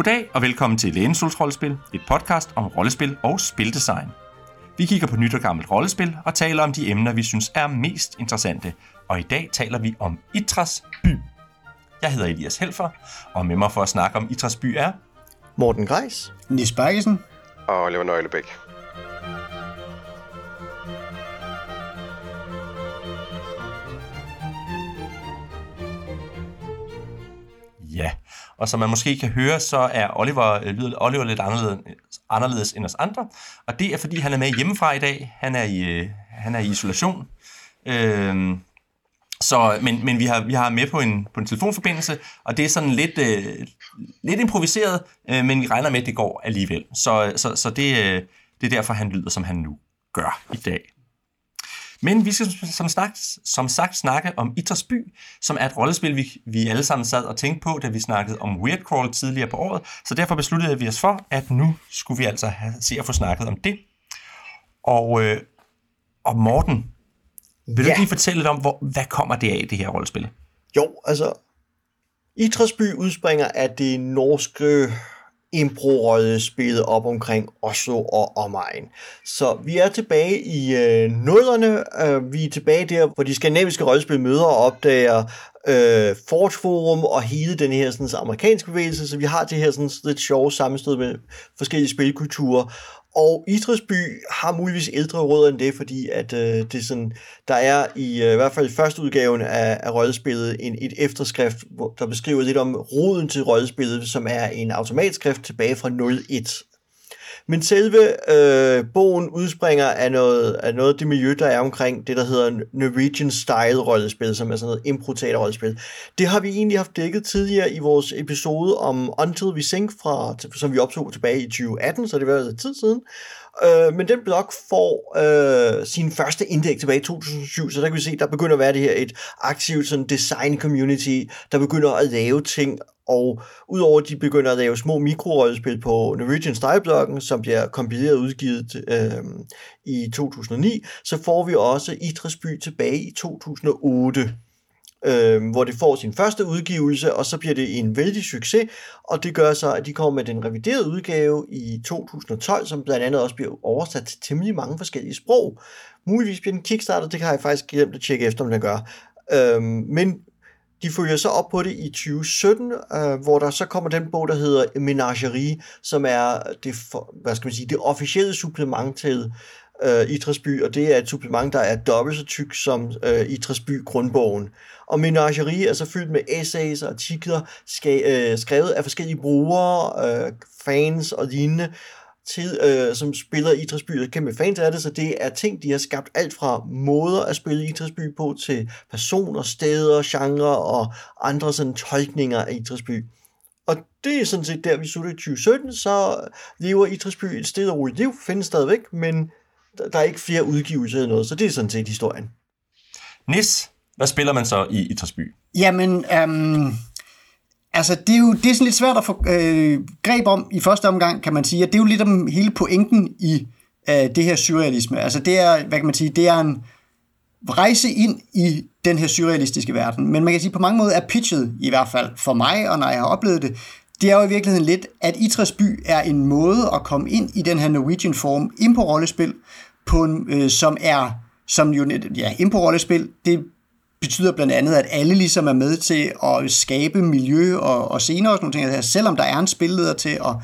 Goddag og velkommen til Lænesols Rollespil, et podcast om rollespil og spildesign. Vi kigger på nyt og gammelt rollespil og taler om de emner, vi synes er mest interessante. Og i dag taler vi om Itras by. Jeg hedder Elias Helfer, og med mig for at snakke om Itras by er... Morten Greis. Nis Bergesen. Og Oliver Nøglebæk. Og som man måske kan høre, så er Oliver, øh, lyder Oliver lidt anderledes, anderledes end os andre. Og det er, fordi han er med hjemmefra i dag. Han er i, øh, han er i isolation. Øhm, så, men men vi, har, vi har med på en, på en telefonforbindelse, og det er sådan lidt, øh, lidt improviseret, øh, men vi regner med, at det går alligevel. Så, øh, så, så det, øh, det er derfor, han lyder, som han nu gør i dag. Men vi skal som sagt, som sagt snakke om Itras by, som er et rollespil, vi, vi alle sammen sad og tænkte på, da vi snakkede om Weird Crawl tidligere på året. Så derfor besluttede vi os for, at nu skulle vi altså have, se at få snakket om det. Og, øh, og Morten, vil ja. du lige fortælle lidt om, hvor, hvad kommer det af, det her rollespil? Jo, altså, Itras by udspringer af det norske impro-rollespillet op omkring Oslo og omegn. Så vi er tilbage i øh, nullerne. Øh, vi er tilbage der, hvor de skandinaviske rollespil møder og opdager øh, Forge Forum og hele den her sådan, amerikanske bevægelse, så vi har det her sådan, lidt sjove sammenstød med forskellige spilkulturer. Og Idrætsby har muligvis ældre rødder end det, fordi at øh, det er sådan, der er i, øh, i hvert fald i første udgaven af, af rollespillet en, et efterskrift, hvor, der beskriver lidt om roden til rollespillet, som er en automatskrift tilbage fra 01. Men selve øh, bogen udspringer af noget, af noget af det miljø, der er omkring det, der hedder Norwegian Style rollespil, som er sådan noget impro rollespil. Det har vi egentlig haft dækket tidligere i vores episode om Until We Sink, fra, som vi optog tilbage i 2018, så det var altså tid siden. Øh, men den blok får øh, sin første indlæg tilbage i 2007, så der kan vi se, der begynder at være det her et aktivt sådan design community, der begynder at lave ting og udover at de begynder at lave små mikrorollespil på Norwegian Style-bloggen, som bliver kompileret og udgivet øh, i 2009, så får vi også Idrætsby tilbage i 2008 øh, hvor det får sin første udgivelse, og så bliver det en vældig succes, og det gør så, at de kommer med den reviderede udgave i 2012, som blandt andet også bliver oversat til temmelig mange forskellige sprog. Muligvis bliver den kickstarter, det kan jeg faktisk glemt at tjekke efter, om den gør. Øh, men de følger så op på det i 2017, øh, hvor der så kommer den bog, der hedder Menagerie, som er det, for, hvad skal man sige, det officielle supplement til øh, Idrætsby, og det er et supplement, der er dobbelt så tyk som øh, Idrætsby grundbogen. Og Menagerie er så fyldt med essays og artikler, skal, øh, skrevet af forskellige brugere, øh, fans og lignende, til, øh, som spiller Idrætsby og kæmpe fans af det, så det er ting, de har skabt alt fra måder at spille Idrætsby på, til personer, steder, genre og andre sådan tolkninger af Idrætsby. Og det er sådan set der, vi slutter i 2017, så lever Idrætsby et sted og roligt liv, findes stadigvæk, men der er ikke flere udgivelser eller noget, så det er sådan set historien. Nis, hvad spiller man så i Idrætsby? Jamen, øhm, Altså, det er jo det er sådan lidt svært at få øh, greb om i første omgang, kan man sige. At det er jo lidt om hele pointen i øh, det her surrealisme. Altså, det er, hvad kan man sige, det er en rejse ind i den her surrealistiske verden. Men man kan sige, på mange måder er pitchet, i hvert fald for mig, og når jeg har oplevet det, det er jo i virkeligheden lidt, at Itras by er en måde at komme ind i den her Norwegian form, ind på rollespil, på en, øh, som er, som jo, ja, ind på rollespil, det betyder blandt andet, at alle ligesom er med til at skabe miljø og, og senere også nogle ting. Altså, selvom der er en spilleder til at,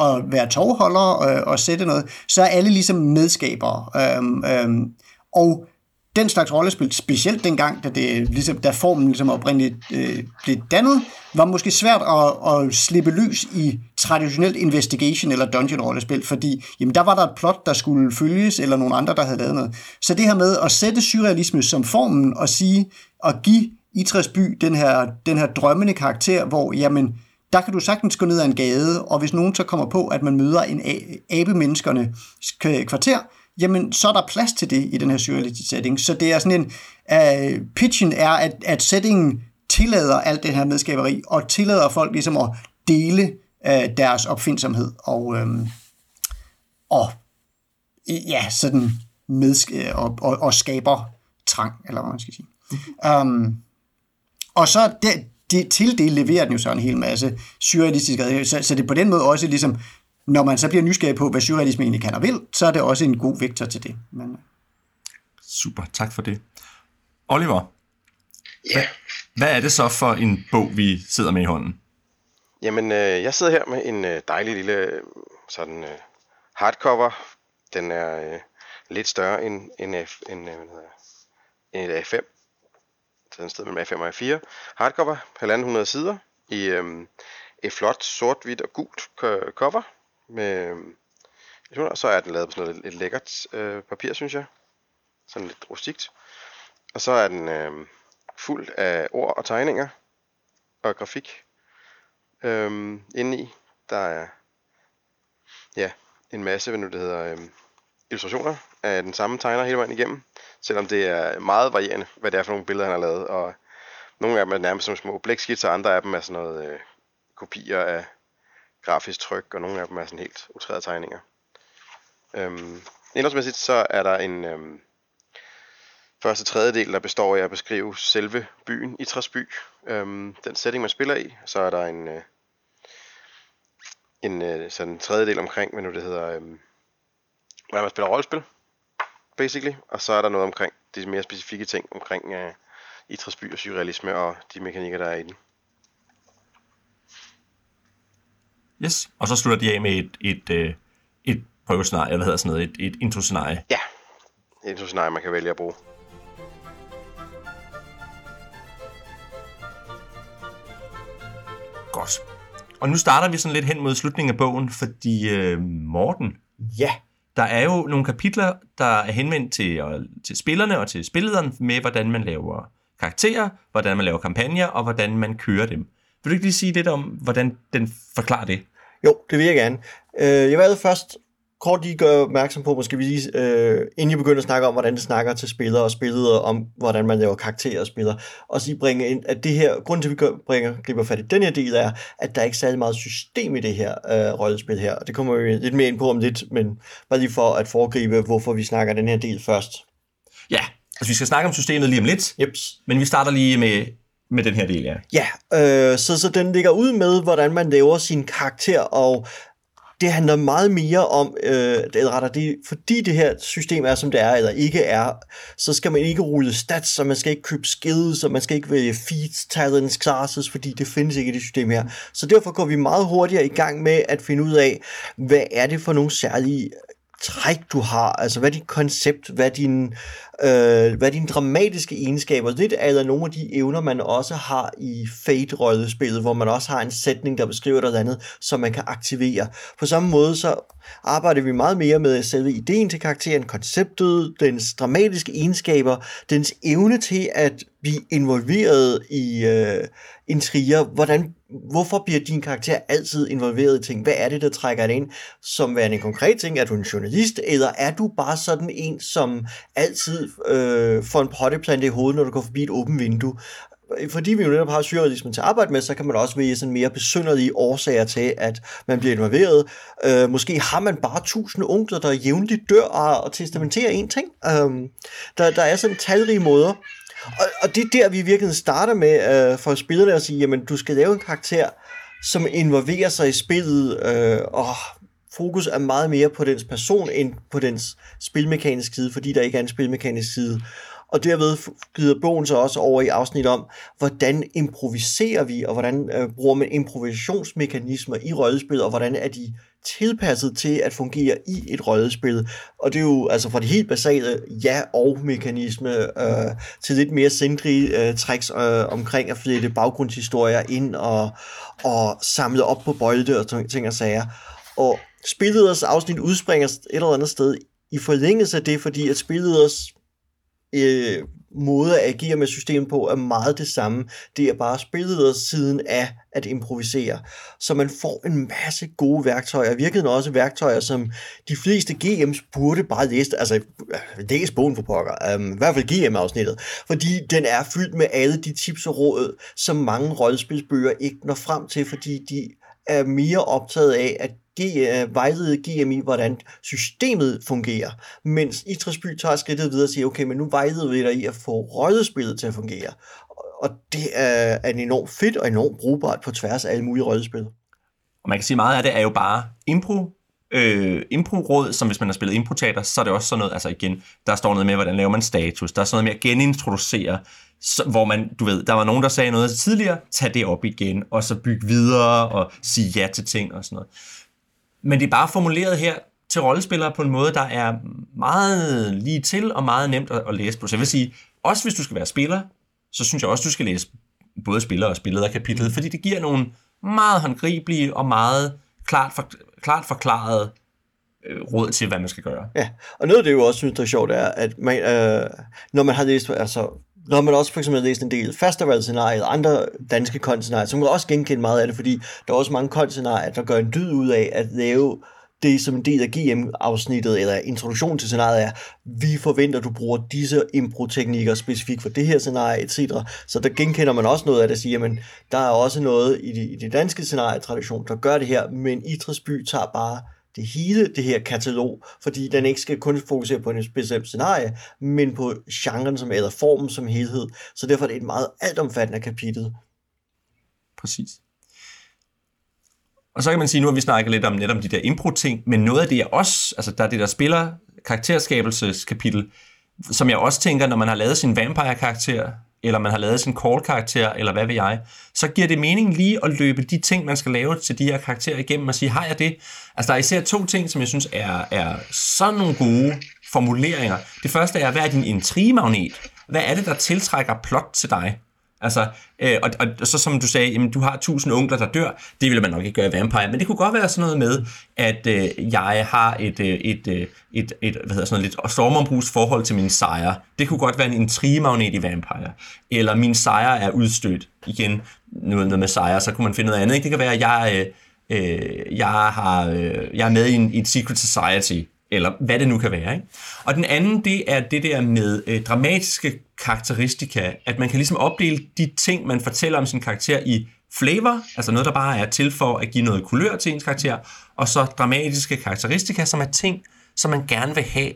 at være tovholder og, og sætte noget, så er alle ligesom medskabere. Øhm, øhm, og den slags rollespil, specielt dengang, da, det, ligesom, da formen ligesom oprindeligt øh, blev dannet, var måske svært at, at slippe løs i traditionelt investigation eller dungeon rollespil, fordi jamen, der var der et plot, der skulle følges, eller nogle andre, der havde lavet noget. Så det her med at sætte surrealisme som formen og sige, og give Itras by den her, den her drømmende karakter, hvor jamen, der kan du sagtens gå ned ad en gade, og hvis nogen så kommer på, at man møder en abemenneskerne kvarter, jamen så er der plads til det i den her surrealistic setting. Så det er sådan en, uh, pitchen er, at, at settingen tillader alt det her medskaberi, og tillader folk ligesom at dele uh, deres opfindsomhed, og, um, og ja, sådan med, og, og, og skaber trang, eller hvad man skal sige. Um, og så det, det, til det leverer den jo så en hel masse surrealistiske, så, så det er på den måde også ligesom, når man så bliver nysgerrig på, hvad surrealisme egentlig kan og vil, så er det også en god vektor til det. Men, Super, tak for det. Oliver, Ja, hvad er det så for en bog, vi sidder med i hånden? Jamen øh, jeg sidder her med en øh, dejlig lille øh, sådan øh, hardcover. Den er øh, lidt større end, end, F, end, øh, hvad hedder, end et A5. Så den sted mellem A5 og A4. Hardcover, 1.500 sider i øh, et flot sort, hvidt og gult cover. Med, øh, og så er den lavet på sådan noget lidt lækkert øh, papir, synes jeg. Sådan lidt rustikt. Og så er den øh, fuld af ord og tegninger og grafik øhm, inde i. Der er ja, en masse, hvad nu det hedder, øhm, illustrationer af den samme tegner hele vejen igennem. Selvom det er meget varierende, hvad det er for nogle billeder, han har lavet. Og nogle af dem er nærmest som små blækskitser, andre af dem er sådan noget øh, kopier af grafisk tryk, og nogle af dem er sådan helt utrærede tegninger. Øhm, indholdsmæssigt så er der en øhm, første tredjedel, der består af at beskrive selve byen i Træsby. Øhm, den setting, man spiller i. Så er der en, øh, en øh, sådan en tredjedel omkring, hvad nu det hedder, øhm, hvordan man spiller rollespil, basically. Og så er der noget omkring de mere specifikke ting omkring øh, i Træsby og surrealisme og de mekanikker, der er i den. Yes. Og så slutter de af med et, et, et, et prøvescenarie, hvad hedder sådan noget, et, et introscenarie. Ja, det er et scenarie, man kan vælge at bruge. Godt. Og nu starter vi sådan lidt hen mod slutningen af bogen, fordi øh, Morten, Ja, der er jo nogle kapitler, der er henvendt til, øh, til spillerne og til spillederen med, hvordan man laver karakterer, hvordan man laver kampagner, og hvordan man kører dem. Vil du ikke lige sige lidt om, hvordan den forklarer det? jo, det vil jeg gerne. Øh, jeg vil først kort lige gøre opmærksom på, måske vi lige, øh, inden jeg begynder at snakke om, hvordan det snakker til spillere og spillere, om hvordan man laver karakterer og spillere, og så bringe ind, at det her, grunden til, at vi gør, bringer, griber fat i den her del, er, at der er ikke særlig meget system i det her øh, rollespil her, og det kommer vi lidt mere ind på om lidt, men bare lige for at foregribe, hvorfor vi snakker den her del først. Ja, altså vi skal snakke om systemet lige om lidt, Jeps. men vi starter lige med, med den her del, ja. Ja, øh, så, så den ligger ud med, hvordan man laver sin karakter, og det handler meget mere om, øh, eller rettere, det, fordi det her system er, som det er, eller ikke er, så skal man ikke rulle stats, så man skal ikke købe skills, og man skal ikke vælge feats, talents, classes, fordi det findes ikke i det system her. Så derfor går vi meget hurtigere i gang med at finde ud af, hvad er det for nogle særlige træk, du har, altså hvad er dit koncept, hvad er din, øh, hvad er dine dramatiske egenskaber, lidt eller nogle af de evner, man også har i Fate-rollespillet, hvor man også har en sætning, der beskriver noget andet, som man kan aktivere. På samme måde så arbejder vi meget mere med selve ideen til karakteren, konceptet, dens dramatiske egenskaber, dens evne til at blive involveret i øh, intriger, hvordan hvorfor bliver din karakter altid involveret i ting? Hvad er det, der trækker dig ind? Som værende en konkret ting, er du en journalist, eller er du bare sådan en, som altid øh, for en potteplante i hovedet, når du går forbi et åbent vindue? fordi vi jo netop har surrealismen til at arbejde med, så kan man også vælge sådan mere besynderlige årsager til, at man bliver involveret. Øh, måske har man bare tusinde onkler, der jævnligt dør og, testamenterer en ting. Øh, der, der er sådan talrige måder. Og, og det er der, vi virkelig starter med øh, for spillerne at sige, jamen du skal lave en karakter, som involverer sig i spillet, øh, og fokus er meget mere på dens person, end på dens spilmekaniske side, fordi der ikke er en spilmekanisk side. Og derved glider bogen så også over i afsnit om, hvordan improviserer vi, og hvordan øh, bruger man improvisationsmekanismer i rollespil, og hvordan er de tilpasset til at fungere i et rollespil. Og det er jo altså fra det helt basale ja og mekanisme øh, til lidt mere sindrige øh, tricks øh, omkring at flette baggrundshistorier ind og, og samle op på bolde og ting og sager. Og spilleders afsnit udspringer et eller andet sted i forlængelse af det, fordi at spilleders øh, måde at agere med systemet på er meget det samme. Det er bare spilleders siden af at improvisere. Så man får en masse gode værktøjer, virkelig også værktøjer, som de fleste GM's burde bare læse, altså læse bogen for pokker, um, i hvert fald GM-afsnittet, fordi den er fyldt med alle de tips og råd, som mange rollespilsbøger ikke når frem til, fordi de er mere optaget af at Øh, vejlede GM i, hvordan systemet fungerer, mens Idrætsby tager skridtet videre og siger, okay, men nu vejleder vi dig i at få rollespillet til at fungere. og det er, er enormt fedt og enormt brugbart på tværs af alle mulige rollespil. Og man kan sige, meget af det er jo bare impro, øh, impro-råd, som hvis man har spillet impro-teater, så er det også sådan noget, altså igen, der står noget med, hvordan laver man status, der er sådan noget med at genintroducere, så, hvor man, du ved, der var nogen, der sagde noget tidligere, tag det op igen, og så bygge videre, og sige ja til ting og sådan noget. Men det er bare formuleret her til rollespillere på en måde, der er meget lige til og meget nemt at, at læse på. Så jeg vil sige, også hvis du skal være spiller, så synes jeg også, du skal læse både spiller og spillet af kapitlet, fordi det giver nogle meget håndgribelige og meget klart, for, klart forklaret øh, råd til, hvad man skal gøre. Ja, og noget af det, jeg jo også synes, der er sjovt, er, at man, øh, når man har læst, altså, når man også for eksempel har læst en del festival-scenarier, andre danske kontscenarier, så man kan også genkende meget af det, fordi der er også mange kontscenarier, der gør en dyd ud af at lave det som en del af GM-afsnittet, eller introduktion til scenariet er, vi forventer, at du bruger disse impro-teknikker specifikt for det her scenarie, etc. Så der genkender man også noget af det, at sige, jamen, der er også noget i det, i det danske scenarietradition, der gør det her, men Idrætsby tager bare det hele det her katalog, fordi den ikke skal kun fokusere på en bestemt scenarie, men på genren som eller formen som helhed. Så derfor er det et meget altomfattende kapitel. Præcis. Og så kan man sige, nu har vi snakket lidt om netop de der impro-ting, men noget af det, jeg også, altså der er det der spiller karakterskabelseskapitel, som jeg også tænker, når man har lavet sin vampire-karakter, eller man har lavet sin call-karakter, eller hvad ved jeg, så giver det mening lige at løbe de ting, man skal lave til de her karakterer igennem, og sige, har jeg det? Altså, der er især to ting, som jeg synes er, er sådan nogle gode formuleringer. Det første er, hvad er din intrigemagnet? Hvad er det, der tiltrækker plot til dig? Altså, øh, og, og så som du sagde, jamen, du har tusind onkler, der dør. Det ville man nok ikke gøre i Vampire, men det kunne godt være sådan noget med, at øh, jeg har et, øh, et, øh, et, et, hvad hedder sådan noget, lidt stormombrugs forhold til min sejr. Det kunne godt være en intrigemagnet i Vampire. Eller min sejr er udstødt. Igen, noget, noget med sejr, så kunne man finde noget andet. Ikke? Det kan være, at jeg, øh, øh, jeg, har, øh, jeg er med i, en, i et secret society, eller hvad det nu kan være. Ikke? Og den anden, det er det der med øh, dramatiske karakteristika, at man kan ligesom opdele de ting, man fortæller om sin karakter i flavor, altså noget, der bare er til for at give noget kulør til ens karakter, og så dramatiske karakteristika, som er ting, som man gerne vil have,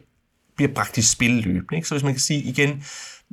bliver bragt i spil løbende. Ikke? Så hvis man kan sige igen,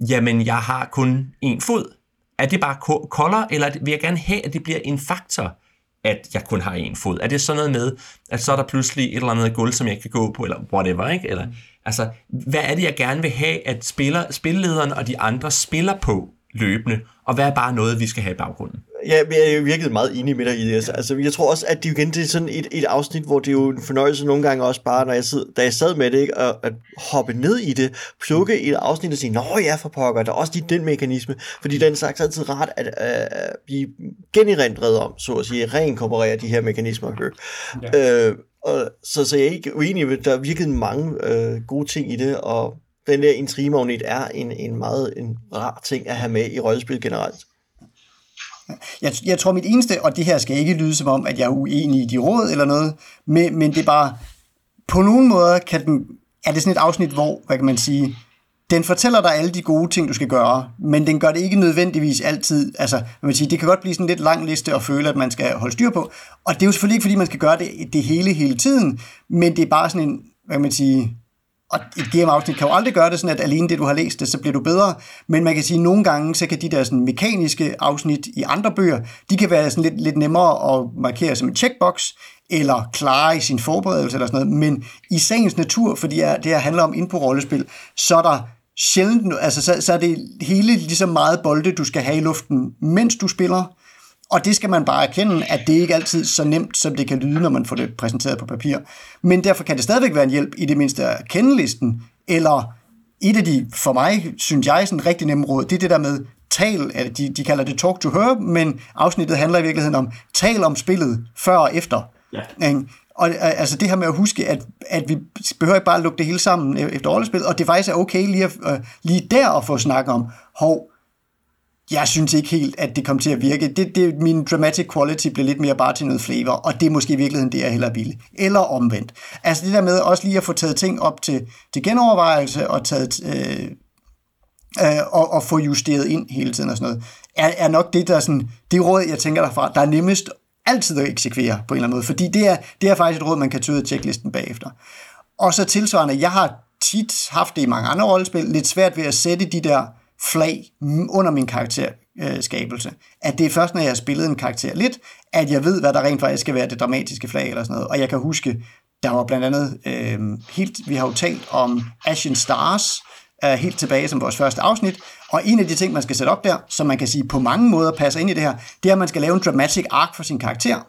jamen jeg har kun én fod, er det bare kolder, eller vil jeg gerne have, at det bliver en faktor, at jeg kun har én fod? Er det sådan noget med, at så er der pludselig et eller andet gulv, som jeg kan gå på, eller whatever, ikke? Eller, altså, hvad er det, jeg gerne vil have, at spiller, spillederen og de andre spiller på løbende, og hvad er bare noget, vi skal have i baggrunden? Ja, jeg er virkelig meget enig med dig i det. Altså, jeg tror også, at det igen det er sådan et, et afsnit, hvor det er jo en fornøjelse nogle gange også bare, når jeg sidder, da jeg sad med det, ikke, at, at hoppe ned i det, plukke et afsnit og sige, nå ja, for pokker, der er også lige den mekanisme, fordi den er altid rart at uh, blive generindret om, så at sige, reinkorporere de her mekanismer. Ja. Øh, og, så, så jeg er ikke uenig med, der er virkelig mange øh, gode ting i det, og den der intrigemagnet er en, en meget en rar ting at have med i rollespil generelt. Jeg, jeg tror mit eneste, og det her skal ikke lyde som om, at jeg er uenig i de råd eller noget, men, men det er bare, på nogen måder kan den, er det sådan et afsnit, hvor, hvad kan man sige, den fortæller dig alle de gode ting, du skal gøre, men den gør det ikke nødvendigvis altid. Altså, man sige, det kan godt blive sådan lidt lang liste at føle, at man skal holde styr på. Og det er jo selvfølgelig ikke, fordi man skal gøre det, det hele hele tiden, men det er bare sådan en, hvad kan man sige, og et game-afsnit kan jo aldrig gøre det sådan, at alene det, du har læst det, så bliver du bedre. Men man kan sige, at nogle gange, så kan de der sådan mekaniske afsnit i andre bøger, de kan være sådan lidt, lidt nemmere at markere som en checkbox, eller klare i sin forberedelse eller sådan noget. Men i sagens natur, fordi det her handler om ind på rollespil, så er der sjældent, altså så, så er det hele ligesom meget bolde, du skal have i luften, mens du spiller. Og det skal man bare erkende, at det ikke altid er så nemt, som det kan lyde, når man får det præsenteret på papir. Men derfor kan det stadigvæk være en hjælp i det mindste at kende listen, eller et af de, for mig, synes jeg, sådan rigtig nemme råd, det er det der med tal, de, de kalder det talk to her, men afsnittet handler i virkeligheden om tal om spillet før og efter. Ja. Og altså det her med at huske, at, at vi behøver ikke bare at lukke det hele sammen e-, efter rollespil, og det faktisk er okay lige, at, uh, lige der at få snakket om, hov, jeg synes ikke helt, at det kom til at virke. Det, det, min dramatic quality blev lidt mere bare til noget flavor, og det er måske i virkeligheden det, jeg heller ville. Eller omvendt. Altså det der med også lige at få taget ting op til, til genovervejelse og taget... Øh, øh, og, og få justeret ind hele tiden og sådan noget, er, er nok det, der sådan, det råd, jeg tænker derfra, der er nemmest altid at eksekvere på en eller anden måde, fordi det er, det er faktisk et råd, man kan tøde tjeklisten checklisten bagefter. Og så tilsvarende, jeg har tit haft det i mange andre rollespil, lidt svært ved at sætte de der flag under min karakter. skabelse. At det er først, når jeg har spillet en karakter lidt, at jeg ved, hvad der rent faktisk skal være det dramatiske flag eller sådan noget. Og jeg kan huske, der var blandt andet øh, helt, vi har jo talt om Ashen Stars, øh, helt tilbage som vores første afsnit, og en af de ting, man skal sætte op der, som man kan sige på mange måder passer ind i det her, det er, at man skal lave en dramatic arc for sin karakter.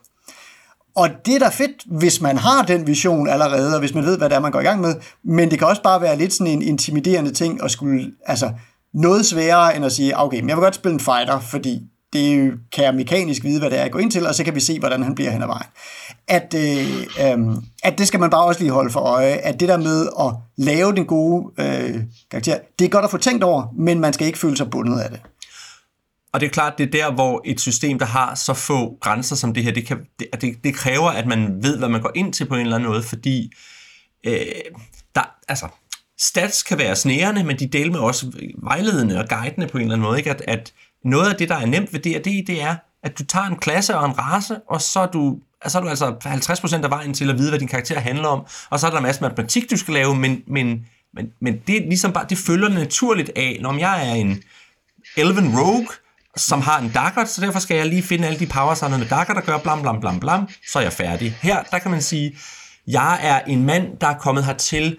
Og det er da fedt, hvis man har den vision allerede, og hvis man ved, hvad det er, man går i gang med. Men det kan også bare være lidt sådan en intimiderende ting at skulle, altså noget sværere end at sige, okay, men jeg vil godt spille en fighter, fordi det kan jeg mekanisk vide, hvad det er, jeg går ind til, og så kan vi se, hvordan han bliver hen ad vejen. At, øh, øh, at det skal man bare også lige holde for øje, at det der med at lave den gode øh, karakter, det er godt at få tænkt over, men man skal ikke føle sig bundet af det. Og det er klart, det er der, hvor et system, der har så få grænser som det her, det, kan, det, det, det kræver, at man ved, hvad man går ind til på en eller anden måde, fordi øh, der, altså, stats kan være snærende, men de deler med også vejledende og guidende på en eller anden måde. Ikke? At, at noget af det, der er nemt ved D&D, det er, at du tager en klasse og en race, og så er du, så er du altså 50% af vejen til at vide, hvad din karakter handler om, og så er der en masse matematik, du skal lave, men, men, men, men det, er ligesom bare, det følger naturligt af, når jeg er en Elven Rogue, som har en dagger, så derfor skal jeg lige finde alle de powers, der med dagger, der gør blam, blam, blam, blam, så er jeg færdig. Her, der kan man sige, jeg er en mand, der er kommet hertil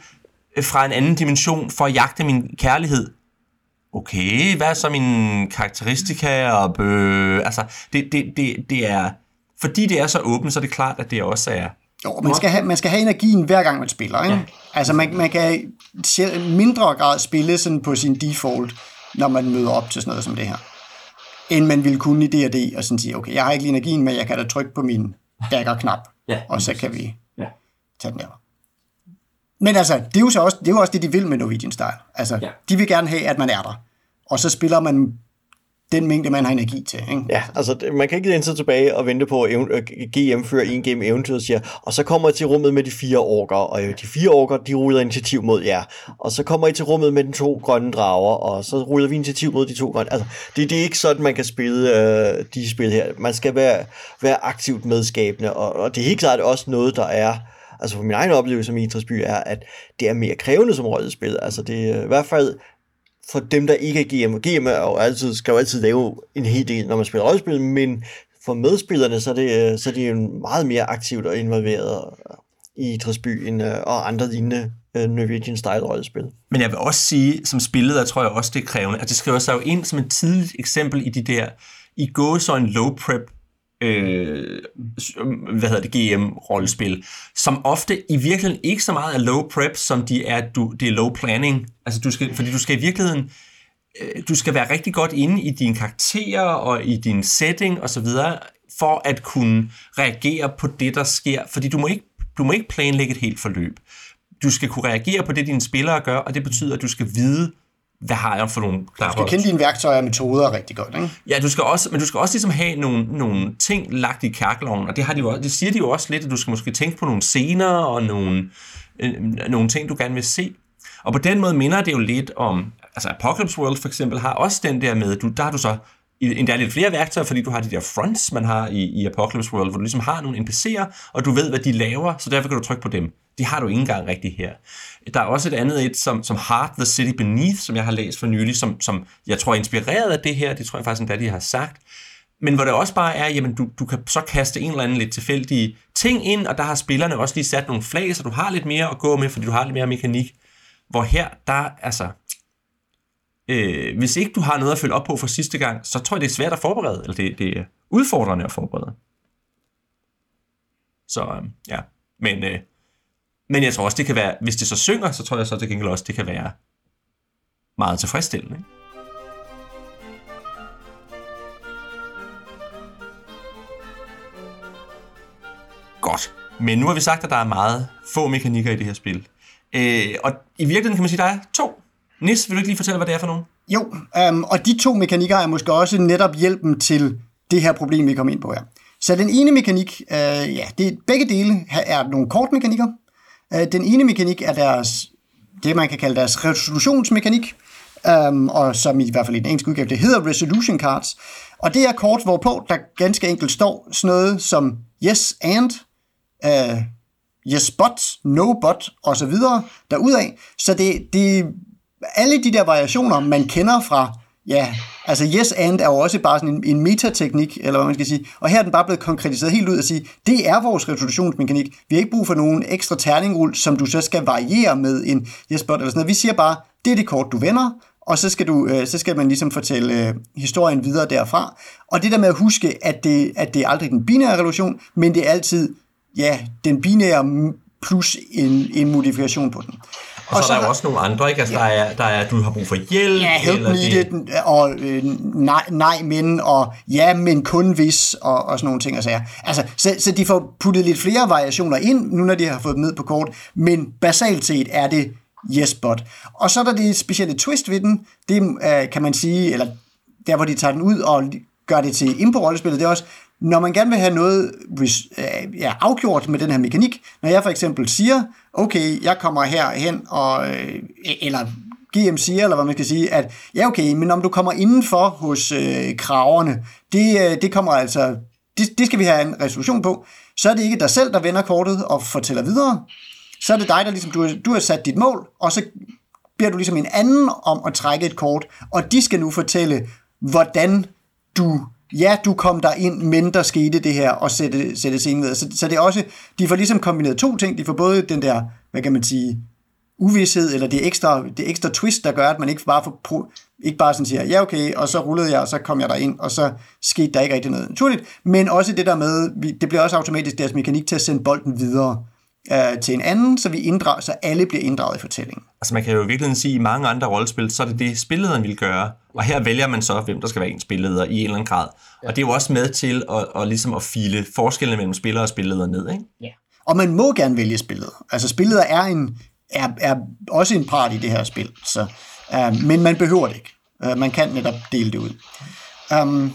fra en anden dimension for at jagte min kærlighed okay, hvad er så mine karakteristika? Og bø, altså, det, det, det, det er, fordi det er så åbent, så er det klart, at det også er jo, man skal, have, man skal have energien hver gang, man spiller. Ikke? Ja. Altså, man, man kan i mindre grad spille sådan på sin default, når man møder op til sådan noget som det her. End man ville kunne i D&D, og sådan sige, okay, jeg har ikke lige energien, men jeg kan da trykke på min dagger-knap, ja, og så kan vi ja. tage den der. Men altså, det er jo så også det, er jo også det de vil med Norwegian Style. Altså, ja. de vil gerne have, at man er der. Og så spiller man den mængde, man har energi til. Ikke? Ja, altså man kan ikke læne sig tilbage og vente på, at GM fører en game eventyr og siger, og så kommer jeg til rummet med de fire orker, og de fire orker, de ruller initiativ mod jer. Og så kommer I til rummet med de to grønne drager, og så ruller vi initiativ mod de to grønne. Altså, det, det er ikke sådan, man kan spille øh, de spil her. Man skal være, være aktivt medskabende, og, og det er helt klart også noget, der er altså for min egen oplevelse med Idrætsby er, at det er mere krævende som rollespil. Altså det er i hvert fald for dem, der ikke er GM. GM er jo altid, skal jo altid lave en hel del, når man spiller rollespil, men for medspillerne, så er det, så er det meget mere aktivt og involveret i Idrætsby end, øh, og andre lignende øh, Norwegian Style rollespil. Men jeg vil også sige, som spilleder tror jeg også, det er krævende, at det skriver sig jo ind som et tidligt eksempel i de der, i gås så en low prep øh, hvad hedder det, GM-rollespil, som ofte i virkeligheden ikke så meget er low prep, som de er, du, det er low planning. Altså, du skal, fordi du skal i virkeligheden, øh, du skal være rigtig godt inde i dine karakterer og i din setting og så videre, for at kunne reagere på det, der sker. Fordi du må ikke, du må ikke planlægge et helt forløb. Du skal kunne reagere på det, dine spillere gør, og det betyder, at du skal vide, hvad har jeg for nogle... Der du skal kende dine værktøjer og metoder rigtig godt, ikke? Ja, du skal også, men du skal også ligesom have nogle, nogle ting lagt i kærkeloven, og det, har de jo, det siger de jo også lidt, at du skal måske tænke på nogle scener og nogle, øh, nogle ting, du gerne vil se. Og på den måde minder det jo lidt om, altså Apocalypse World for eksempel har også den der med, du, der har du så endda lidt flere værktøjer, fordi du har de der fronts, man har i, i Apocalypse World, hvor du ligesom har nogle NPC'er, og du ved, hvad de laver, så derfor kan du trykke på dem. Det har du ikke engang rigtigt her. Der er også et andet et, som, som Heart the City Beneath, som jeg har læst for nylig, som, som jeg tror er inspireret af det her, det tror jeg faktisk endda, de har sagt, men hvor det også bare er, jamen du, du kan så kaste en eller anden lidt tilfældige ting ind, og der har spillerne også lige sat nogle flag, så du har lidt mere at gå med, fordi du har lidt mere mekanik. Hvor her, der altså, øh, hvis ikke du har noget at følge op på for sidste gang, så tror jeg, det er svært at forberede, eller det, det er udfordrende at forberede. Så øh, ja, men, øh, men jeg tror også, det kan være, hvis det så synger, så tror jeg så til gengæld også, det kan være meget tilfredsstillende. Ikke? Godt. Men nu har vi sagt, at der er meget få mekanikker i det her spil. Øh, og i virkeligheden kan man sige, at der er to Nis, vil du ikke lige fortælle, hvad det er for nogen? Jo, øhm, og de to mekanikker er måske også netop hjælpen til det her problem, vi kommer ind på her. Så den ene mekanik, øh, ja, det er, begge dele er nogle kortmekanikker. Øh, den ene mekanik er deres, det man kan kalde deres resolutionsmekanik, um, og som i hvert fald i den engelske udgave, det hedder resolution cards. Og det er kort, hvorpå der ganske enkelt står sådan noget som yes and, uh, yes but, no but, og så videre derudaf. Så det, det alle de der variationer, man kender fra ja, altså yes and er jo også bare sådan en, en metateknik, eller hvad man skal sige. Og her er den bare blevet konkretiseret helt ud at sige, det er vores resolutionsmekanik. Vi har ikke brug for nogen ekstra terningrul, som du så skal variere med en yes but eller sådan noget. Vi siger bare, det er det kort, du vender, og så skal, du, øh, så skal man ligesom fortælle øh, historien videre derfra. Og det der med at huske, at det, at det er aldrig den binære relation, men det er altid ja, den binære plus en, en modifikation på den. Og, og så, så er der jo også nogle andre, ikke? Altså, ja. der, er, der er, du har brug for hjælp. Ja, help eller needed, det... og øh, nej, nej, men, og ja, men kun hvis, og, og sådan nogle ting. Altså, altså, så, så de får puttet lidt flere variationer ind, nu når de har fået dem ned på kort, men basalt set er det yes, but. Og så er der det specielle twist ved den, det øh, kan man sige, eller der hvor de tager den ud og gør det til impro-rollespillet, det er også, når man gerne vil have noget øh, ja, afgjort med den her mekanik, når jeg for eksempel siger, okay, jeg kommer herhen, og, øh, eller GM siger, eller hvad man skal sige, at ja okay, men om du kommer indenfor hos øh, kraverne, det, øh, det kommer altså, det, det skal vi have en resolution på, så er det ikke dig selv, der vender kortet og fortæller videre, så er det dig, der ligesom, du, du har sat dit mål, og så beder du ligesom en anden om at trække et kort, og de skal nu fortælle, hvordan du ja, du kom der ind, men der skete det her, og sætte, sætte scenen ved. Så, så det er også, de får ligesom kombineret to ting. De får både den der, hvad kan man sige, uvidshed, eller det ekstra, det ekstra twist, der gør, at man ikke bare, får, ikke bare sådan siger, ja okay, og så rullede jeg, og så kom jeg der ind, og så skete der ikke rigtig noget naturligt, men også det der med, det bliver også automatisk deres mekanik til at sende bolden videre øh, til en anden, så vi inddrager, så alle bliver inddraget i fortællingen. Altså man kan jo i virkeligheden sige, at i mange andre rollespil, så er det det, spillederen vil gøre, og her vælger man så, hvem der skal være en spilleder i en eller anden grad. Ja. Og det er jo også med til at, at, ligesom at file forskellene mellem spiller og spilleder ned, ikke? Ja. Og man må gerne vælge spilleder. Altså spilleder er, en, er, er også en part i det her spil, så, uh, men man behøver det ikke. Uh, man kan netop dele det ud. Um,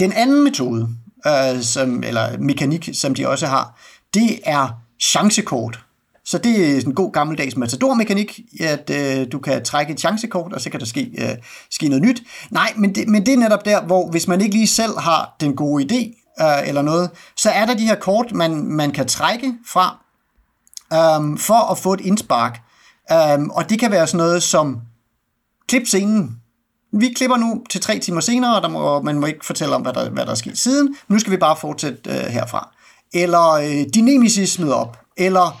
den anden metode, uh, som, eller mekanik, som de også har, det er chancekort. Så det er en god gammeldags matadormekanik, at øh, du kan trække et chancekort, og så kan der ske, øh, ske noget nyt. Nej, men det, men det er netop der, hvor hvis man ikke lige selv har den gode idé, øh, eller noget, så er der de her kort, man, man kan trække fra, øh, for at få et indspark. Øh, og det kan være sådan noget som klip scenen. Vi klipper nu til tre timer senere, og der må, man må ikke fortælle om, hvad der, hvad der er sket siden. Nu skal vi bare fortsætte øh, herfra eller øh, din op, eller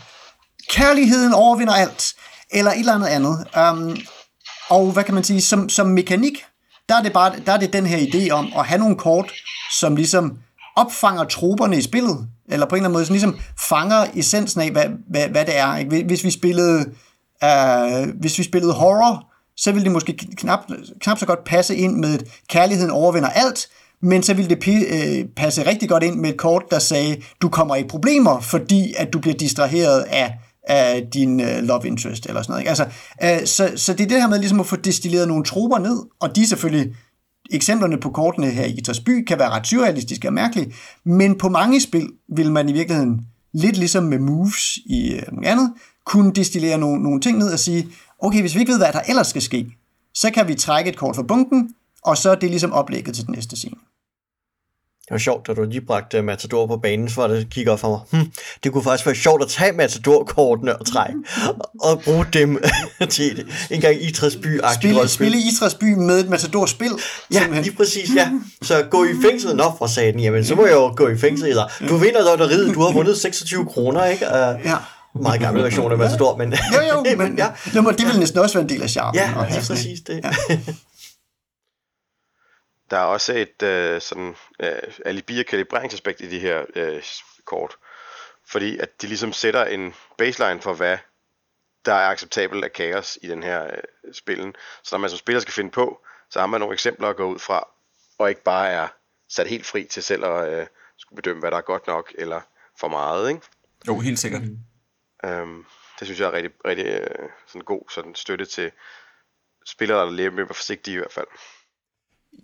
kærligheden overvinder alt, eller et eller andet andet. Um, og hvad kan man sige, som, som mekanik, der er, det bare, der er det den her idé om at have nogle kort, som ligesom opfanger troberne i spillet, eller på en eller anden måde som ligesom fanger essensen af, hvad, hvad, hvad det er. Ikke? Hvis vi spillede uh, hvis vi spillede horror, så ville det måske knap, knap så godt passe ind med, at kærligheden overvinder alt, men så ville det øh, passe rigtig godt ind med et kort, der sagde, du kommer i problemer, fordi at du bliver distraheret af, af din øh, love interest, eller sådan noget. Ikke? Altså, øh, så, så det er det her med ligesom at få destilleret nogle troper ned, og de er selvfølgelig, eksemplerne på kortene her i Træsby kan være ret surrealistiske og mærkelige, men på mange spil vil man i virkeligheden, lidt ligesom med moves i øh, noget andet, kunne destillere nogle, nogle ting ned og sige, okay, hvis vi ikke ved, hvad der ellers skal ske, så kan vi trække et kort fra bunken, og så er det ligesom oplægget til den næste scene. Det var sjovt, da du lige bragte Matador på banen, så var det kigger for mig. Hm, det kunne faktisk være sjovt at tage Matador-kortene og trække, og bruge dem til en gang Idrætsby. Spille, spille Idrætsby med et Matador-spil? Ja, simpelthen. lige præcis, ja. Så gå i fængsel, nå for sagde jamen så må jeg jo gå i fængsel. Eller, du vinder lotteriet, du har vundet 26 kroner, ikke? Uh, ja meget gammel version af Matador, men... jo, jo, men, ja. det vil næsten også være en del af charmen. Ja, lige præcis det. Ja. Der er også et øh, sådan øh, alibi- og kalibreringsaspekt i de her øh, kort. Fordi at de ligesom sætter en baseline for, hvad der er acceptabelt af kaos i den her øh, spillen. Så når man som spiller skal finde på, så har man nogle eksempler at gå ud fra, og ikke bare er sat helt fri til selv at øh, skulle bedømme, hvad der er godt nok eller for meget. Ikke? Jo, helt sikkert. Mm. Øhm, det synes jeg er rigtig, rigtig øh, sådan god sådan støtte til spillere, der lever med forsigtige i hvert fald.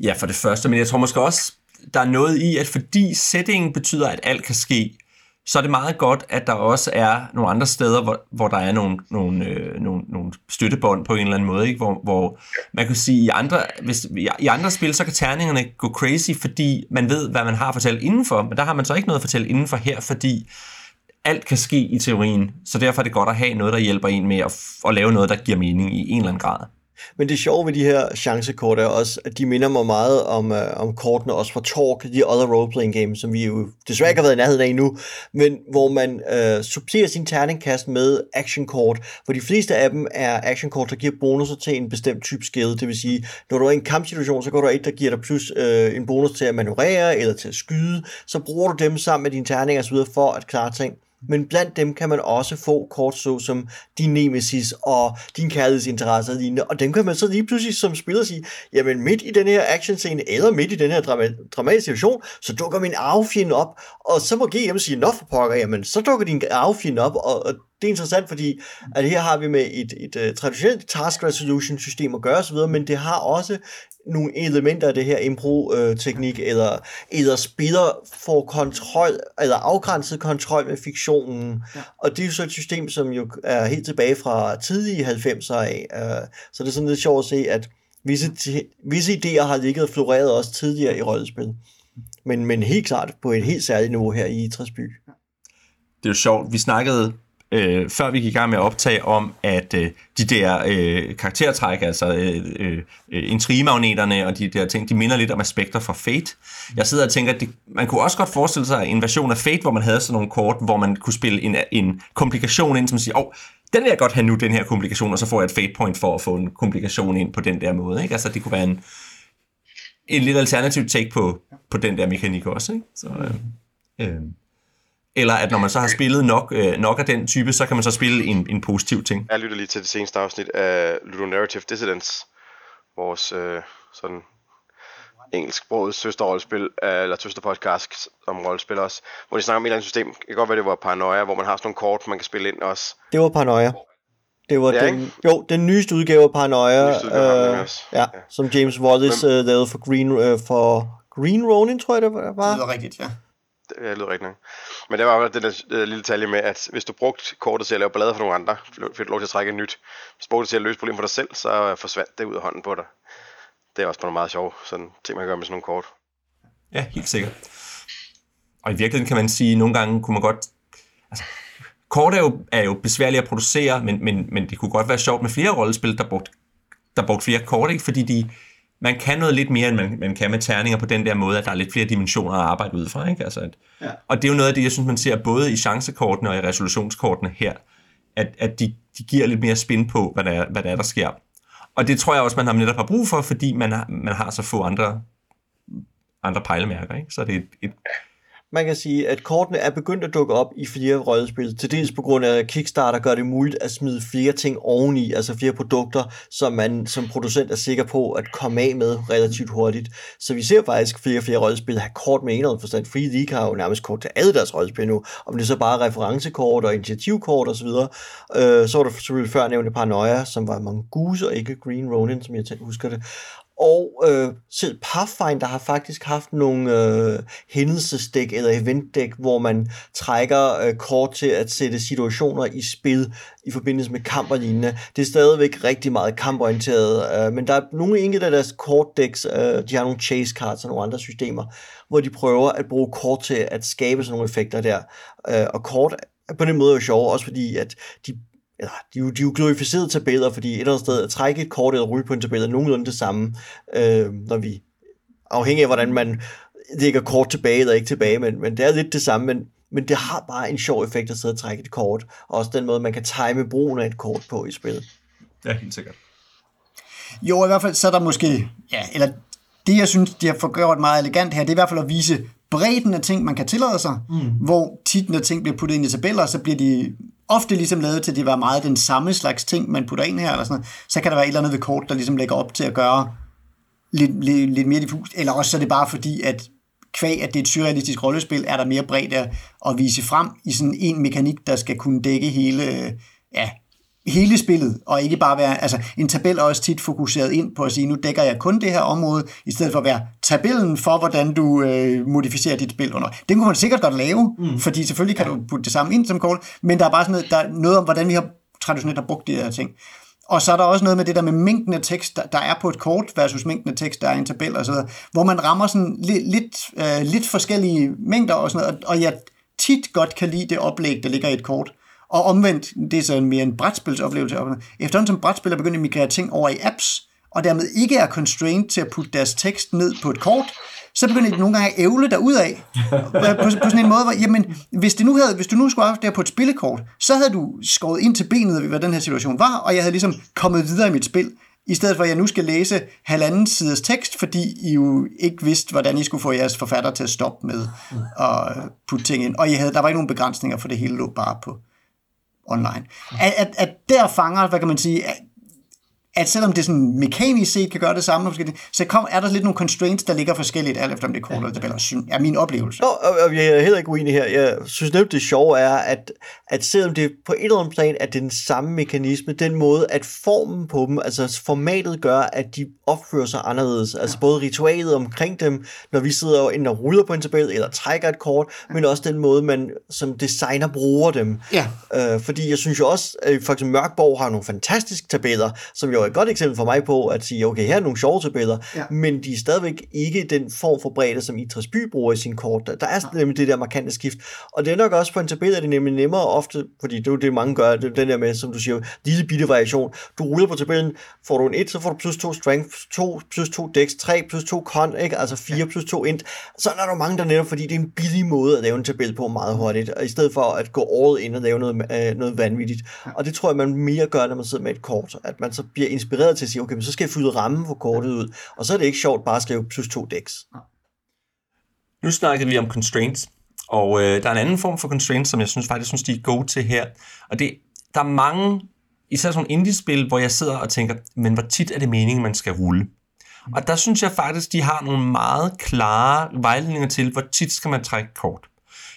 Ja, for det første, men jeg tror måske også, der er noget i, at fordi settingen betyder, at alt kan ske, så er det meget godt, at der også er nogle andre steder, hvor, hvor der er nogle, nogle, øh, nogle, nogle støttebånd på en eller anden måde, ikke? Hvor, hvor man kan sige, i andre, hvis, i andre spil, så kan terningerne gå crazy, fordi man ved, hvad man har at fortælle indenfor, men der har man så ikke noget at fortælle indenfor her, fordi alt kan ske i teorien, så derfor er det godt at have noget, der hjælper en med at, at lave noget, der giver mening i en eller anden grad. Men det sjove ved de her chancekort er også, at de minder mig meget om, øh, om kortene også fra Talk, de other roleplaying games, som vi jo desværre ikke har været i nærheden af endnu, men hvor man øh, supplerer sin terningkast med actionkort, hvor de fleste af dem er actionkort, der giver bonusser til en bestemt type skill, det vil sige, når du er i en kampsituation, så går der et, der giver dig plus øh, en bonus til at manøvrere eller til at skyde, så bruger du dem sammen med dine terninger osv. for at klare ting men blandt dem kan man også få kort så som din nemesis og din kærlighedsinteresse og lignende, og dem kan man så lige pludselig som spiller sige, jamen midt i den her action scene, eller midt i den her drama- dramatiske situation, så dukker min arvefjende op, og så må GM sige, nå for pokker, jamen så dukker din arvefjende op, og, og det er interessant, fordi at her har vi med et, et, et uh, traditionelt task resolution system at gøre osv., men det har også nogle elementer af det her impro-teknik, eller, eller spiller får kontrol, eller afgrænset kontrol med fiktionen. Ja. Og det er jo så et system, som jo er helt tilbage fra tidlige 90'er af. Uh, så det er sådan lidt sjovt at se, at visse, visse idéer har ligget og floreret også tidligere i rollespil. Men, men helt klart på et helt særligt niveau her i Træsby. Det er jo sjovt. Vi snakkede øh, før vi gik i gang med at optage om, at øh, de der øh, karaktertræk, altså øh, øh, intrigemagneterne og de der ting, de minder lidt om aspekter fra Fate. Jeg sidder og tænker, at det, man kunne også godt forestille sig en version af Fate, hvor man havde sådan nogle kort, hvor man kunne spille en, en komplikation ind, som siger, åh, oh, den vil jeg godt have nu, den her komplikation, og så får jeg et fate point for at få en komplikation ind på den der måde. Ikke? Altså, det kunne være en, en lidt alternativ take på, på den der mekanik også. Ikke? Så, øh, øh. Eller at når man så har spillet nok, øh, nok af den type, så kan man så spille en, en positiv ting. Jeg lytter lige til det seneste afsnit af Ludonarrative Dissidence, vores øh, sådan engelsksproget søsterrollespil, øh, eller søsterpodcast om rollespil også, hvor de snakker om et eller andet system. Det kan godt være, det var Paranoia, hvor man har sådan nogle kort, man kan spille ind også. Det var Paranoia. Det var Det er den, ikke? jo, den nyeste udgave af Paranoia, Nyeste udgave øh, også. ja, Ja. som James Wallace øh, lavede for Green, øh, for Green Ronin, tror jeg det Det var. lyder rigtigt, ja. Det lyder rigtigt. Men det var den der øh, lille detalje med, at hvis du brugte kortet til at lave ballade for nogle andre, fik du lov til at trække et nyt. Hvis du brugte det til at løse problemer for dig selv, så forsvandt det ud af hånden på dig. Det er også på meget sjovt, sådan ting man gør med sådan nogle kort. Ja, helt sikkert. Og i virkeligheden kan man sige, at nogle gange kunne man godt... Altså, kort er jo, er jo besværligt at producere, men, men, men det kunne godt være sjovt med flere rollespil, der brugte, der brugte flere kort, ikke? fordi de, man kan noget lidt mere, end man, man kan med terninger på den der måde, at der er lidt flere dimensioner at arbejde ud fra. Ikke? Altså, at, ja. Og det er jo noget af det, jeg synes, man ser både i chancekortene og i resolutionskortene her, at, at de, de giver lidt mere spin på, hvad der, er, hvad der er, der sker. Og det tror jeg også, man har netop har brug for, fordi man har, man har så få andre, andre pejlemærker. Ikke? Så det er et, et man kan sige, at kortene er begyndt at dukke op i flere rollespil, til dels på grund af at Kickstarter gør det muligt at smide flere ting oveni, altså flere produkter, som man som producent er sikker på at komme af med relativt hurtigt. Så vi ser faktisk flere og flere rollespil have kort med en eller anden forstand. Free League har jo nærmest kort til alle deres rollespil nu, om det er så bare referencekort og initiativkort osv. Øh, så var der selvfølgelig før nævnte Paranoia, som var Mongoose og ikke Green Ronin, som jeg husker det. Og øh, selv Pathfinder har faktisk haft nogle øh, hændelsesdæk eller eventdæk, hvor man trækker øh, kort til at sætte situationer i spil i forbindelse med kamp og lignende. Det er stadigvæk rigtig meget kamporienteret, øh, men der er nogle enkelte af deres kortdæks, øh, de har nogle chase cards og nogle andre systemer, hvor de prøver at bruge kort til at skabe sådan nogle effekter der. Øh, og kort på den måde jo sjov, også fordi at de ja, de, er jo, de er jo glorificerede tabeller, fordi et eller andet sted at trække et kort eller ryge på en tabel er nogenlunde det samme, øh, når vi, afhængig af hvordan man lægger kort tilbage eller ikke tilbage, men, men det er lidt det samme, men, men det har bare en sjov effekt at sidde og trække et kort, og også den måde, man kan time brugen af et kort på i spillet. ja, helt sikkert. Jo, i hvert fald så er der måske, ja, eller det jeg synes, de har fået gjort meget elegant her, det er i hvert fald at vise bredden af ting, man kan tillade sig, mm. hvor tit, når ting bliver puttet ind i tabeller, så bliver de ofte ligesom lavet til, at det var meget den samme slags ting, man putter ind her, eller sådan noget. så kan der være et eller andet ved kort, der ligesom lægger op til at gøre lidt, lidt, lidt mere diffust, eller også så er det bare fordi, at kvæg, at det er et surrealistisk rollespil, er der mere bredde at vise frem i sådan en mekanik, der skal kunne dække hele, ja, hele spillet, og ikke bare være, altså en tabel er også tit fokuseret ind på at sige, nu dækker jeg kun det her område, i stedet for at være tabellen for, hvordan du øh, modificerer dit spil under. Den kunne man sikkert godt lave, mm. fordi selvfølgelig kan du putte det samme ind som kort, men der er bare sådan noget, der er noget om, hvordan vi har traditionelt har brugt de her ting. Og så er der også noget med det der med mængden af tekst, der, er på et kort versus mængden af tekst, der er i en tabel og så videre, hvor man rammer sådan lidt, lidt, øh, lidt forskellige mængder og sådan noget, og jeg tit godt kan lide det oplæg, der ligger i et kort, og omvendt, det er så mere en brætspilsoplevelse. Efterhånden som brætspiller begynder at migrere ting over i apps, og dermed ikke er constrained til at putte deres tekst ned på et kort, så begynder de nogle gange at ævle derud af. På, på, sådan en måde, hvor, jamen, hvis, det nu havde, hvis du nu skulle have det på et spillekort, så havde du skåret ind til benet, hvad den her situation var, og jeg havde ligesom kommet videre i mit spil, i stedet for at jeg nu skal læse halvanden sides tekst, fordi I jo ikke vidste, hvordan I skulle få jeres forfatter til at stoppe med at putte ting ind. Og I havde, der var ikke nogen begrænsninger, for det hele lå bare på online. At, at, at der fanger, hvad kan man sige, at selvom det sådan mekanisk set kan gøre det samme, så kom, er der lidt nogle constraints, der ligger forskelligt, alt efter om det er kort eller tabel, er min oplevelse. Nå, og, og jeg er heller ikke uenig her. Jeg synes nemlig, det sjove er, at, at selvom det på et eller andet plan er den samme mekanisme, den måde, at formen på dem, altså formatet gør, at de opfører sig anderledes. Altså både ritualet omkring dem, når vi sidder og enten ruller på en tabel, eller trækker et kort, men også den måde, man som designer bruger dem. Ja. Øh, fordi jeg synes jo også, at for eksempel Mørkborg har nogle fantastiske tabeller, som jo et godt eksempel for mig på at sige, okay, her er nogle sjove tabeller, ja. men de er stadigvæk ikke den form for bredde, som Idræs By bruger i sin kort. Der er ja. nemlig det der markante skift. Og det er nok også på en tabel, at det er nemlig nemmere ofte, fordi det er jo det, mange gør, det den der med, som du siger, lille bitte variation. Du ruller på tabellen, får du en 1, så får du plus 2 strength, 2 plus 2 dex, 3 plus 2 con, ikke? altså 4 ja. plus 2 int. Så er der mange, der netop, fordi det er en billig måde at lave en tabel på meget hurtigt, og i stedet for at gå all ind og lave noget, øh, noget vanvittigt. Ja. Og det tror jeg, man mere gør, når man sidder med et kort, at man så bliver inspireret til at sige, okay, men så skal jeg fylde rammen for kortet ud, og så er det ikke sjovt bare at skrive plus 2 dex. Nu snakkede vi om constraints, og øh, der er en anden form for constraints, som jeg synes faktisk synes, de er gode til her. Og det, der er mange, især sådan indie-spil, hvor jeg sidder og tænker, men hvor tit er det meningen, man skal rulle? Og der synes jeg faktisk, de har nogle meget klare vejledninger til, hvor tit skal man trække kort.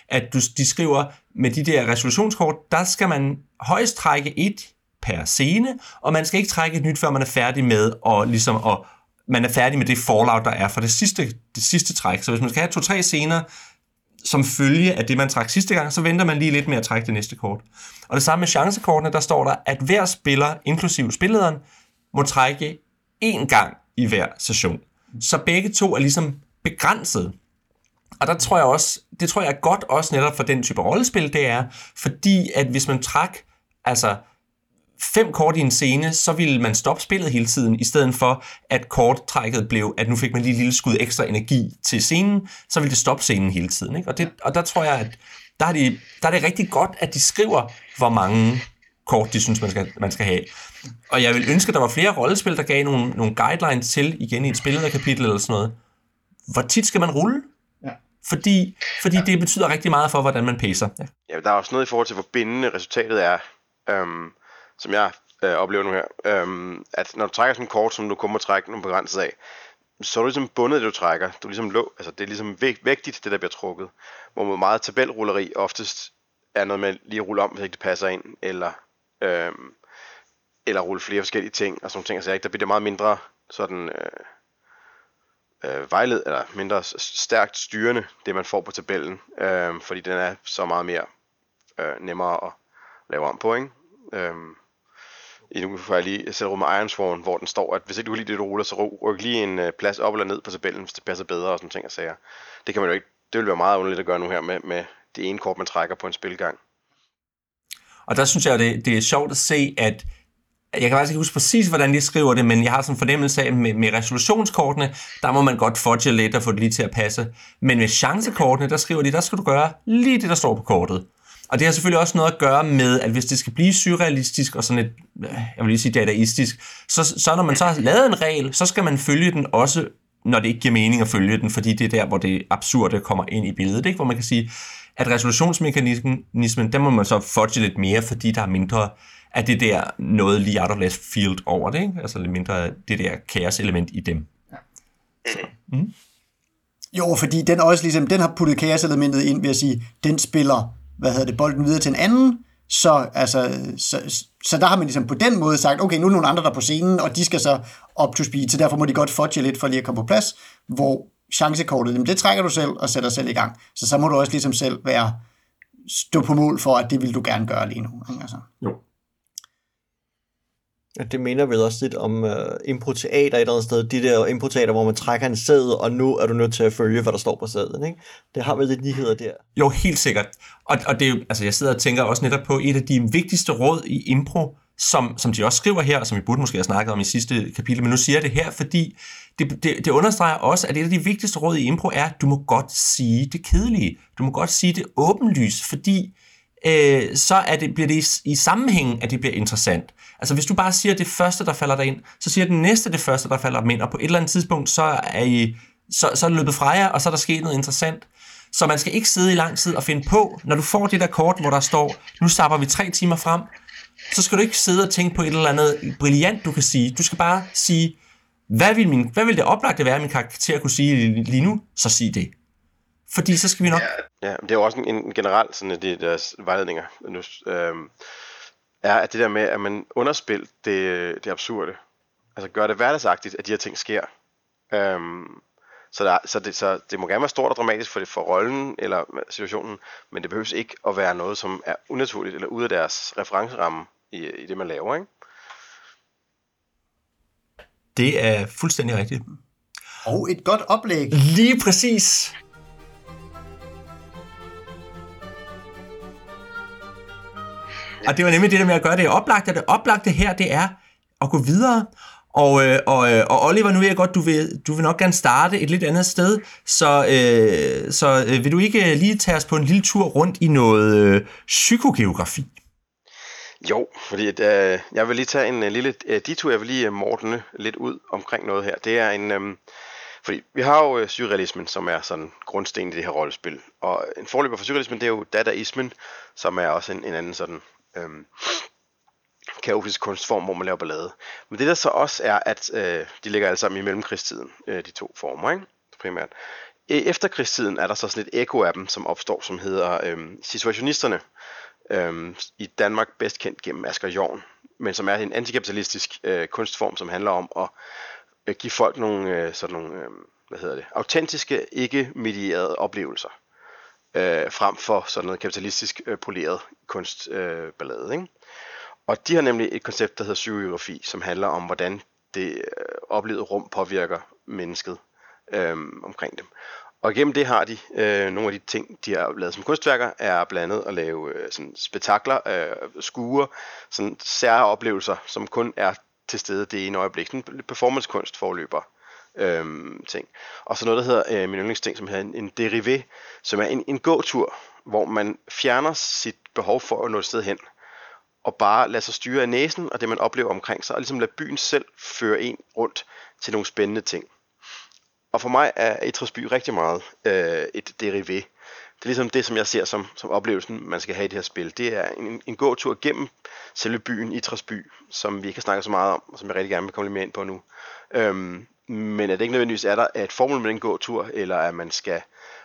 At du, de skriver, med de der resolutionskort, der skal man højst trække et per scene, og man skal ikke trække et nyt, før man er færdig med og ligesom at man er færdig med det fallout, der er fra det sidste, det sidste træk. Så hvis man skal have to-tre scener, som følge af det, man trak sidste gang, så venter man lige lidt med at trække det næste kort. Og det samme med chancekortene, der står der, at hver spiller, inklusive spillederen, må trække én gang i hver session. Så begge to er ligesom begrænset. Og der tror jeg også, det tror jeg er godt også netop for den type rollespil, det er, fordi at hvis man træk, altså fem kort i en scene, så ville man stoppe spillet hele tiden, i stedet for at korttrækket blev, at nu fik man lige et lille skud ekstra energi til scenen, så ville det stoppe scenen hele tiden. Ikke? Og, det, og der tror jeg, at der er, de, der er det rigtig godt, at de skriver, hvor mange kort de synes, man skal, man skal have. Og jeg vil ønske, at der var flere rollespil, der gav nogle, nogle guidelines til, igen i et spillederkapitel eller sådan noget. Hvor tit skal man rulle? Ja. Fordi, fordi ja. det betyder rigtig meget for, hvordan man pacer. Ja. ja, der er også noget i forhold til, hvor bindende resultatet er. Øhm, som jeg øh, oplever nu her, øhm, at når du trækker sådan en kort, som du kun må trække nogle begrænset af, så er du ligesom bundet det, du trækker. Du er ligesom lå, altså det er ligesom vægtigt, det der bliver trukket. Hvor med meget tabelrulleri oftest er noget med lige at rulle om, hvis ikke det passer ind, eller, øhm, eller rulle flere forskellige ting, og sådan ting. Altså, der bliver det meget mindre sådan, øh, øh, vejled, eller mindre stærkt styrende, det man får på tabellen, øh, fordi den er så meget mere øh, nemmere at lave om på, ikke? Øh, i nu får jeg lige sætte med Ironsworn, hvor den står, at hvis ikke du kan lide det, du ruller, så ryk lige en øh, plads op eller ned på tabellen, hvis det passer bedre og sådan ting og sager. Det kan man jo ikke, det vil være meget underligt at gøre nu her med, med det ene kort, man trækker på en spilgang. Og der synes jeg, det, det er sjovt at se, at jeg kan faktisk ikke huske præcis, hvordan de skriver det, men jeg har sådan en fornemmelse af, med, med resolutionskortene, der må man godt fudge lidt og få det lige til at passe. Men med chancekortene, der skriver de, der skal du gøre lige det, der står på kortet. Og det har selvfølgelig også noget at gøre med, at hvis det skal blive surrealistisk og sådan et, jeg vil lige sige dadaistisk, så, så når man så har lavet en regel, så skal man følge den også, når det ikke giver mening at følge den, fordi det er der, hvor det absurde kommer ind i billedet, ikke? hvor man kan sige, at resolutionsmekanismen, den må man så fudge lidt mere, fordi der er mindre af det der noget lige out of left field over det, ikke? altså lidt mindre af det der kaos-element i dem. Ja. Så, mm. Jo, fordi den også ligesom, den har puttet kaos-elementet ind ved at sige, den spiller hvad hedder det, bolden videre til en anden, så, altså, så, så der har man ligesom på den måde sagt, okay, nu er der nogle andre, der er på scenen, og de skal så op to speed, så derfor må de godt fudge lidt for lige at komme på plads, hvor chancekortet, jamen, det trækker du selv og sætter selv i gang. Så så må du også ligesom selv være stå på mål for, at det vil du gerne gøre lige nu. Ikke? Altså. Jo. Det minder vel også lidt om uh, improteater et eller andet sted. De der improteater, hvor man trækker en sæde, og nu er du nødt til at følge, hvad der står på sæden. Ikke? Det har vel lidt ligheder der. Jo, helt sikkert. Og, og det altså jeg sidder og tænker også netop på et af de vigtigste råd i impro, som, som de også skriver her, og som vi burde måske have snakket om i sidste kapitel, men nu siger jeg det her, fordi det, det, det understreger også, at et af de vigtigste råd i impro er, at du må godt sige det kedelige. Du må godt sige det åbenlyst, fordi øh, så er det, bliver det i, i sammenhængen, at det bliver interessant. Altså hvis du bare siger det første, der falder dig ind, så siger den næste det første, der falder dig ind, og på et eller andet tidspunkt, så er, I, så, så er det løbet fra jer, og så er der sket noget interessant. Så man skal ikke sidde i lang tid og finde på, når du får det der kort, hvor der står, nu stapper vi tre timer frem, så skal du ikke sidde og tænke på et eller andet brilliant, du kan sige. Du skal bare sige, hvad vil, min, hvad vil det oplagte være, min karakter kunne sige lige nu? Så sig det. Fordi så skal vi nok... Ja, ja det er jo også en, en generel sådan, at det deres vejledninger nu, øhm, er, at det der med, at man underspil det, det absurde. Altså gør det hverdagsagtigt, at de her ting sker. Øhm, så, der, så, det, så det må gerne være stort og dramatisk for, det, for rollen eller situationen, men det behøves ikke at være noget, som er unaturligt eller ude af deres referenceramme i, i det, man laver. Ikke? Det er fuldstændig rigtigt. Og et godt oplæg. Lige præcis. Og det var nemlig det der med at gøre det oplagte. Det oplagte her, det er at gå videre. Og, øh, og, øh, og Oliver, nu ved jeg godt, du vil, du vil nok gerne starte et lidt andet sted, så, øh, så øh, vil du ikke lige tage os på en lille tur rundt i noget øh, psykogeografi? Jo, fordi øh, jeg vil lige tage en øh, lille øh, detur, jeg vil lige øh, uh, mortene lidt ud omkring noget her. Det er en, øh, fordi vi har jo øh, surrealismen, som er sådan grundsten i det her rollespil. Og en forløber for surrealismen, det er jo dadaismen, som er også en, en anden sådan øhm, kaotisk kunstform, hvor man laver ballade. Men det der så også er, at øh, de ligger alle sammen i mellemkrigstiden, øh, de to former, ikke? primært. Efter krigstiden er der så sådan et ekko af dem, som opstår, som hedder øh, situationisterne, øh, i Danmark bedst kendt gennem Asger Jorn, men som er en antikapitalistisk øh, kunstform, som handler om at øh, give folk nogle, øh, sådan nogle øh, hvad hedder det, autentiske, ikke medierede oplevelser, øh, frem for sådan noget kapitalistisk øh, poleret kunstballade. Øh, ikke? Og de har nemlig et koncept, der hedder psykografi, som handler om, hvordan det øh, oplevede rum påvirker mennesket øh, omkring dem. Og gennem det har de øh, nogle af de ting, de har lavet som kunstværker, er blandt andet at lave øh, sådan spektakler, øh, skuer, sådan sære oplevelser, som kun er til stede det ene øjeblik. Sådan performancekunst forløber øhm, ting. Og så noget, der hedder øh, min yndlingsting, som hedder en, en derivé, som er en, en gåtur, hvor man fjerner sit behov for at nå et sted hen og bare lade sig styre af næsen og det, man oplever omkring sig, og ligesom lade byen selv føre en rundt til nogle spændende ting. Og for mig er Etrasby rigtig meget øh, et derivé. Det er ligesom det, som jeg ser som, som oplevelsen, man skal have i det her spil. Det er en, en gåtur gennem selve byen Itras by, som vi ikke har snakket så meget om, og som jeg rigtig gerne vil komme lidt mere ind på nu. Øhm, men at det ikke nødvendigvis er der er et formål med den gåtur, eller at man skal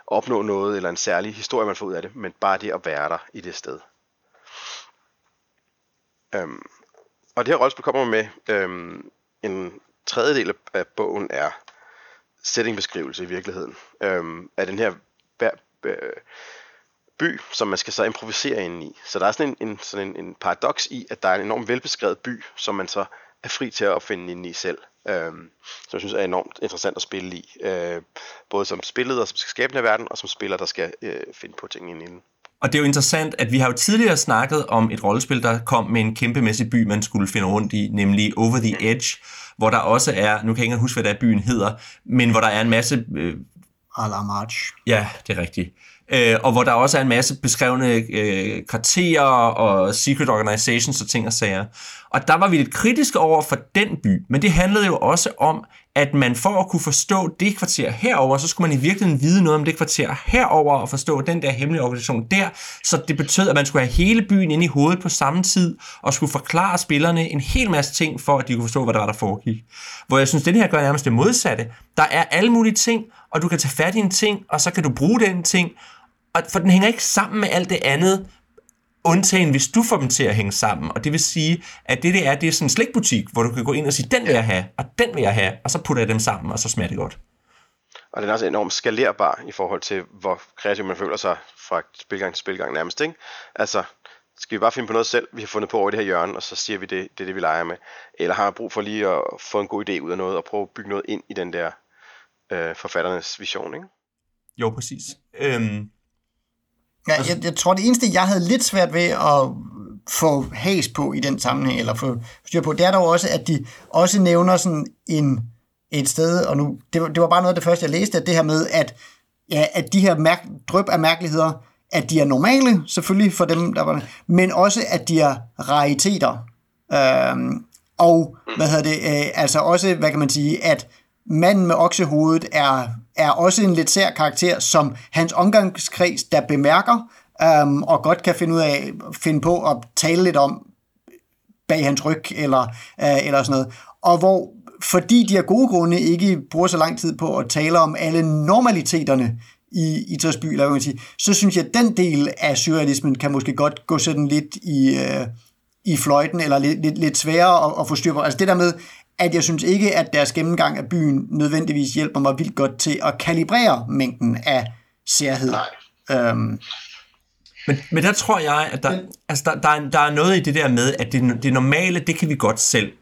opnå noget, eller en særlig historie, man får ud af det, men bare det at være der i det sted. Øhm, og det her rollespil kommer med øhm, en tredjedel af bogen er settingbeskrivelse i virkeligheden øhm, af den her øh, by, som man skal så improvisere ind i. Så der er sådan en, en, sådan en, en paradoks i, at der er en enormt velbeskrevet by, som man så er fri til at opfinde ind i selv. Øhm, som jeg synes er enormt interessant at spille i. Øh, både som spilleder, som skal skabe den her verden, og som spiller, der skal øh, finde på ting ind i den. Og det er jo interessant, at vi har jo tidligere snakket om et rollespil, der kom med en kæmpemæssig by, man skulle finde rundt i, nemlig Over the Edge, hvor der også er, nu kan jeg ikke huske, hvad der byen hedder, men hvor der er en masse... Øh, March. Ja, det er rigtigt. Øh, og hvor der også er en masse beskrevne øh, kvarterer og secret organizations og ting og sager. Og der var vi lidt kritiske over for den by, men det handlede jo også om, at man for at kunne forstå det kvarter herover, så skulle man i virkeligheden vide noget om det kvarter herover og forstå den der hemmelige organisation der. Så det betød, at man skulle have hele byen ind i hovedet på samme tid og skulle forklare spillerne en hel masse ting, for at de kunne forstå, hvad der var, der foregik. Hvor jeg synes, den her gør nærmest det modsatte. Der er alle mulige ting, og du kan tage fat i en ting, og så kan du bruge den ting, og for den hænger ikke sammen med alt det andet, undtagen hvis du får dem til at hænge sammen. Og det vil sige, at det, det er, det er sådan en slikbutik, hvor du kan gå ind og sige, den vil jeg have, og den vil jeg have, og så putter jeg dem sammen, og så smager det godt. Og den er også enormt skalerbar i forhold til, hvor kreativ man føler sig fra spilgang til spilgang nærmest. Ikke? Altså, skal vi bare finde på noget selv, vi har fundet på over i det her hjørne, og så siger vi, det, det er det, vi leger med? Eller har jeg brug for lige at få en god idé ud af noget, og prøve at bygge noget ind i den der øh, forfatternes vision, ikke? Jo, præcis. Øhm, Ja, jeg, jeg tror, det eneste, jeg havde lidt svært ved at få has på i den sammenhæng, eller få styr på, det er dog også, at de også nævner sådan en, et sted, og nu, det var, det var bare noget af det første, jeg læste, at det her med, at, ja, at de her mærk, drøb af mærkeligheder, at de er normale, selvfølgelig for dem, der var men også, at de er rariteter. Øhm, og, hvad hedder det, øh, altså også, hvad kan man sige, at manden med oksehovedet er, er også en lidt sær karakter, som hans omgangskreds, der bemærker, øhm, og godt kan finde ud af, finde på at tale lidt om bag hans ryg, eller, øh, eller sådan noget. Og hvor, fordi de af gode grunde ikke bruger så lang tid på at tale om alle normaliteterne i, i Træsby, eller hvad man sige, så synes jeg, at den del af surrealismen kan måske godt gå sådan lidt i, øh, i fløjten, eller lidt, lidt, lidt sværere at, at få styr på. Altså det der med, at jeg synes ikke, at deres gennemgang af byen nødvendigvis hjælper mig vildt godt til at kalibrere mængden af særhed. Øhm, men, men der tror jeg, at der, altså der, der, er, der er noget i det der med, at det, det normale, det kan vi godt selv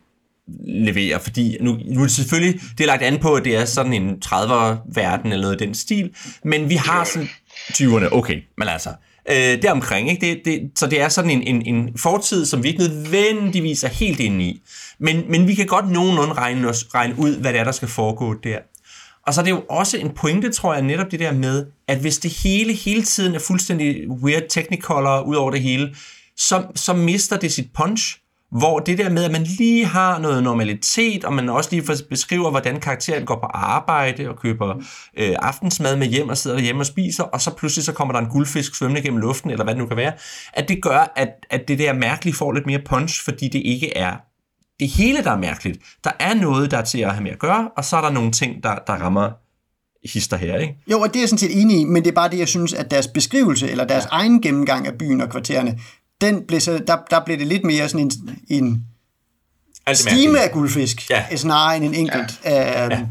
levere, fordi nu, nu er det selvfølgelig, det er lagt an på, at det er sådan en 30'er-verden eller noget i den stil, men vi har sådan 20'erne, okay, men altså, øh, øh, deromkring. ikke? Det, det, så det er sådan en, en, en fortid, som vi ikke nødvendigvis er helt inde i, men, men vi kan godt nogenlunde regne, os, regne ud, hvad det er, der skal foregå der. Og så er det jo også en pointe, tror jeg, netop det der med, at hvis det hele hele tiden er fuldstændig weird technicolor ud over det hele, så, så mister det sit punch. Hvor det der med, at man lige har noget normalitet, og man også lige beskriver, hvordan karakteren går på arbejde og køber øh, aftensmad med hjem og sidder hjemme og spiser, og så pludselig så kommer der en guldfisk svømmende gennem luften, eller hvad det nu kan være, at det gør, at, at det der mærkeligt får lidt mere punch, fordi det ikke er det hele, der er mærkeligt. Der er noget, der er til at have med at gøre, og så er der nogle ting, der, der rammer hister her, ikke? Jo, og det er jeg sådan set enig i, men det er bare det, jeg synes, at deres beskrivelse, eller deres ja. egen gennemgang af byen og kvartererne, den blev så, der, der blev det lidt mere sådan en, en stime af guldfisk, ja. snarere end en enkelt. Ja. Øhm, ja.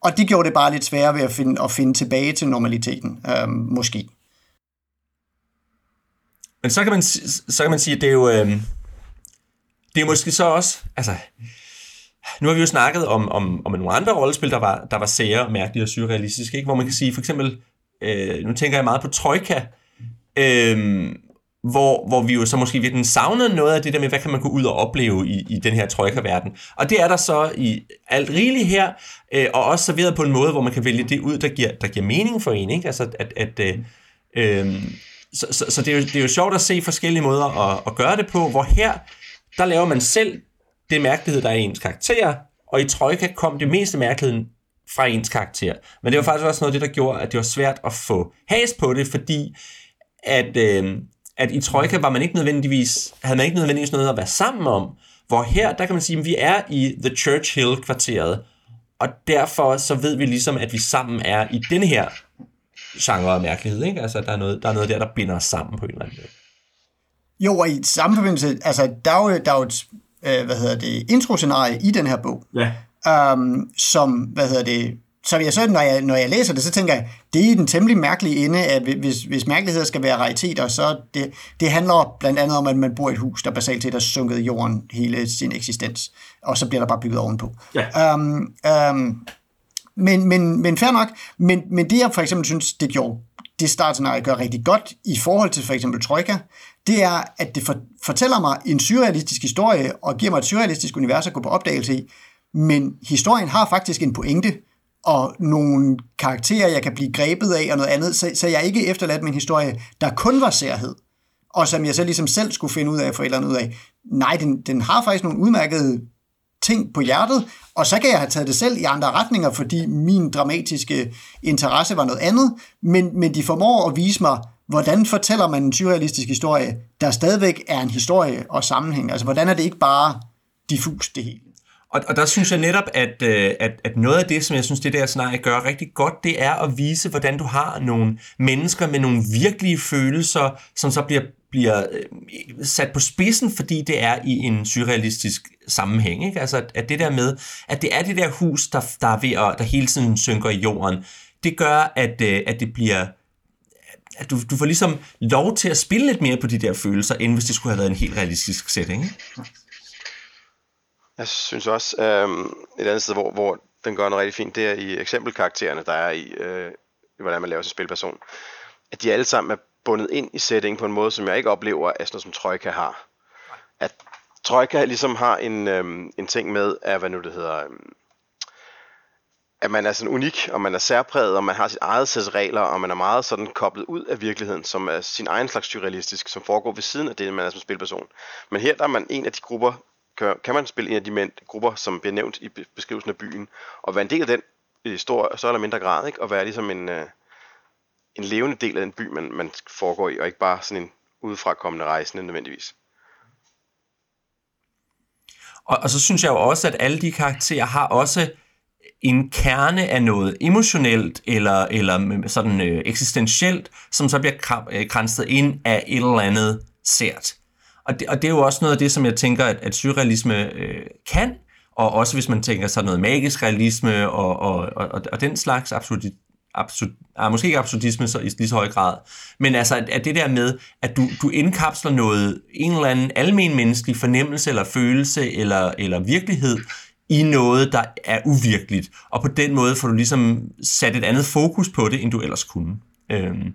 Og det gjorde det bare lidt sværere ved at finde, at finde tilbage til normaliteten, øhm, måske. Men så kan man, så kan man sige, at det er jo... Øhm, det er måske så også... Altså, nu har vi jo snakket om, om, om nogle andre rollespil, der var, der var sære, mærkelige og surrealistiske, ikke? hvor man kan sige, for eksempel, øh, nu tænker jeg meget på Troika, øh, hvor, hvor vi jo så måske virkelig savnede noget af det der med, hvad kan man gå ud og opleve i, i den her trøjkerverden. Og det er der så i alt rigeligt her, øh, og også serveret på en måde, hvor man kan vælge det ud, der giver, der giver mening for en. Ikke? Altså, at, at, øh, øh, så, så, så det, er jo, det er jo sjovt at se forskellige måder at, at gøre det på, hvor her, der laver man selv det mærkelighed, der er i ens karakter, og i trojka kom det meste mærkeligheden fra ens karakter. Men det var faktisk også noget af det, der gjorde, at det var svært at få has på det, fordi at... Øh, at i Trojka var man ikke nødvendigvis, havde man ikke nødvendigvis noget at være sammen om, hvor her, der kan man sige, at vi er i The Church Hill-kvarteret, og derfor så ved vi ligesom, at vi sammen er i denne her genre af mærkelighed, ikke? Altså, der er, noget, der er noget der, der binder os sammen på en eller anden måde. Jo, og i samme forbindelse, altså, der er jo, der er jo et, øh, hvad hedder det, introscenarie i den her bog, ja. um, som, hvad hedder det, så jeg så, når jeg, når jeg læser det, så tænker jeg, det er den temmelig mærkelige ende, at hvis, hvis mærkeligheder skal være rariteter, så det, det handler blandt andet om, at man bor i et hus, der basalt set har sunket i jorden hele sin eksistens, og så bliver der bare bygget ovenpå. Ja. Um, um, men, men, men fair nok, men, men det jeg for eksempel synes, det gjorde det startscenarie gør rigtig godt i forhold til for eksempel Troika, det er, at det for, fortæller mig en surrealistisk historie, og giver mig et surrealistisk univers at gå på opdagelse i, men historien har faktisk en pointe, og nogle karakterer, jeg kan blive grebet af og noget andet, så, så jeg ikke efterladt min historie, der kun var særhed, og som jeg så ligesom selv skulle finde ud af for et eller andet ud af. Nej, den, den har faktisk nogle udmærkede ting på hjertet, og så kan jeg have taget det selv i andre retninger, fordi min dramatiske interesse var noget andet, men, men de formår at vise mig, hvordan fortæller man en surrealistisk historie, der stadigvæk er en historie og sammenhæng. Altså, hvordan er det ikke bare diffus det hele? Og, og der synes jeg netop, at, øh, at, at noget af det, som jeg synes, det der scenarie gør rigtig godt, det er at vise, hvordan du har nogle mennesker med nogle virkelige følelser, som så bliver, bliver øh, sat på spidsen, fordi det er i en surrealistisk sammenhæng. Ikke? Altså, at det der med, at det er det der hus, der, der er ved at, der hele tiden synker i jorden, det gør, at, øh, at det bliver at du, du får ligesom lov til at spille lidt mere på de der følelser, end hvis det skulle have været en helt realistisk setting. Ikke? Jeg synes også, øh, et andet sted, hvor, hvor den gør noget rigtig fint, det er i eksempelkaraktererne, der er i, øh, hvordan man laver sin spilperson. At de alle sammen er bundet ind i setting på en måde, som jeg ikke oplever, at sådan noget som Trojka har. At Trojka ligesom har en, øh, en ting med, at hvad nu det hedder, Øh, at man er sådan unik, og man er særpræget, og man har sit eget sæt regler, og man er meget sådan koblet ud af virkeligheden, som er sin egen slags surrealistisk, som foregår ved siden af det, man er som spilperson. Men her der er man en af de grupper, kan, kan man spille en af de mænd, grupper, som bliver nævnt i beskrivelsen af byen, og være en del af den i stor, så eller mindre grad, ikke? og være ligesom en, øh, en levende del af den by, man, man foregår i, og ikke bare sådan en udefra kommende rejsende nødvendigvis. Og, og så synes jeg jo også, at alle de karakterer har også en kerne af noget emotionelt eller, eller sådan øh, eksistentielt, som så bliver øh, kranset ind af et eller andet sært. Og det, og det er jo også noget af det, som jeg tænker, at, at surrealisme øh, kan, og også hvis man tænker sig noget magisk realisme og, og, og, og den slags absurd, absurd, ah, måske ikke absurdisme så, i lige så høj grad, men altså at, at det der med, at du, du indkapsler noget, en eller anden almen menneskelig fornemmelse eller følelse eller, eller virkelighed i noget, der er uvirkeligt. Og på den måde får du ligesom sat et andet fokus på det, end du ellers kunne. Øhm,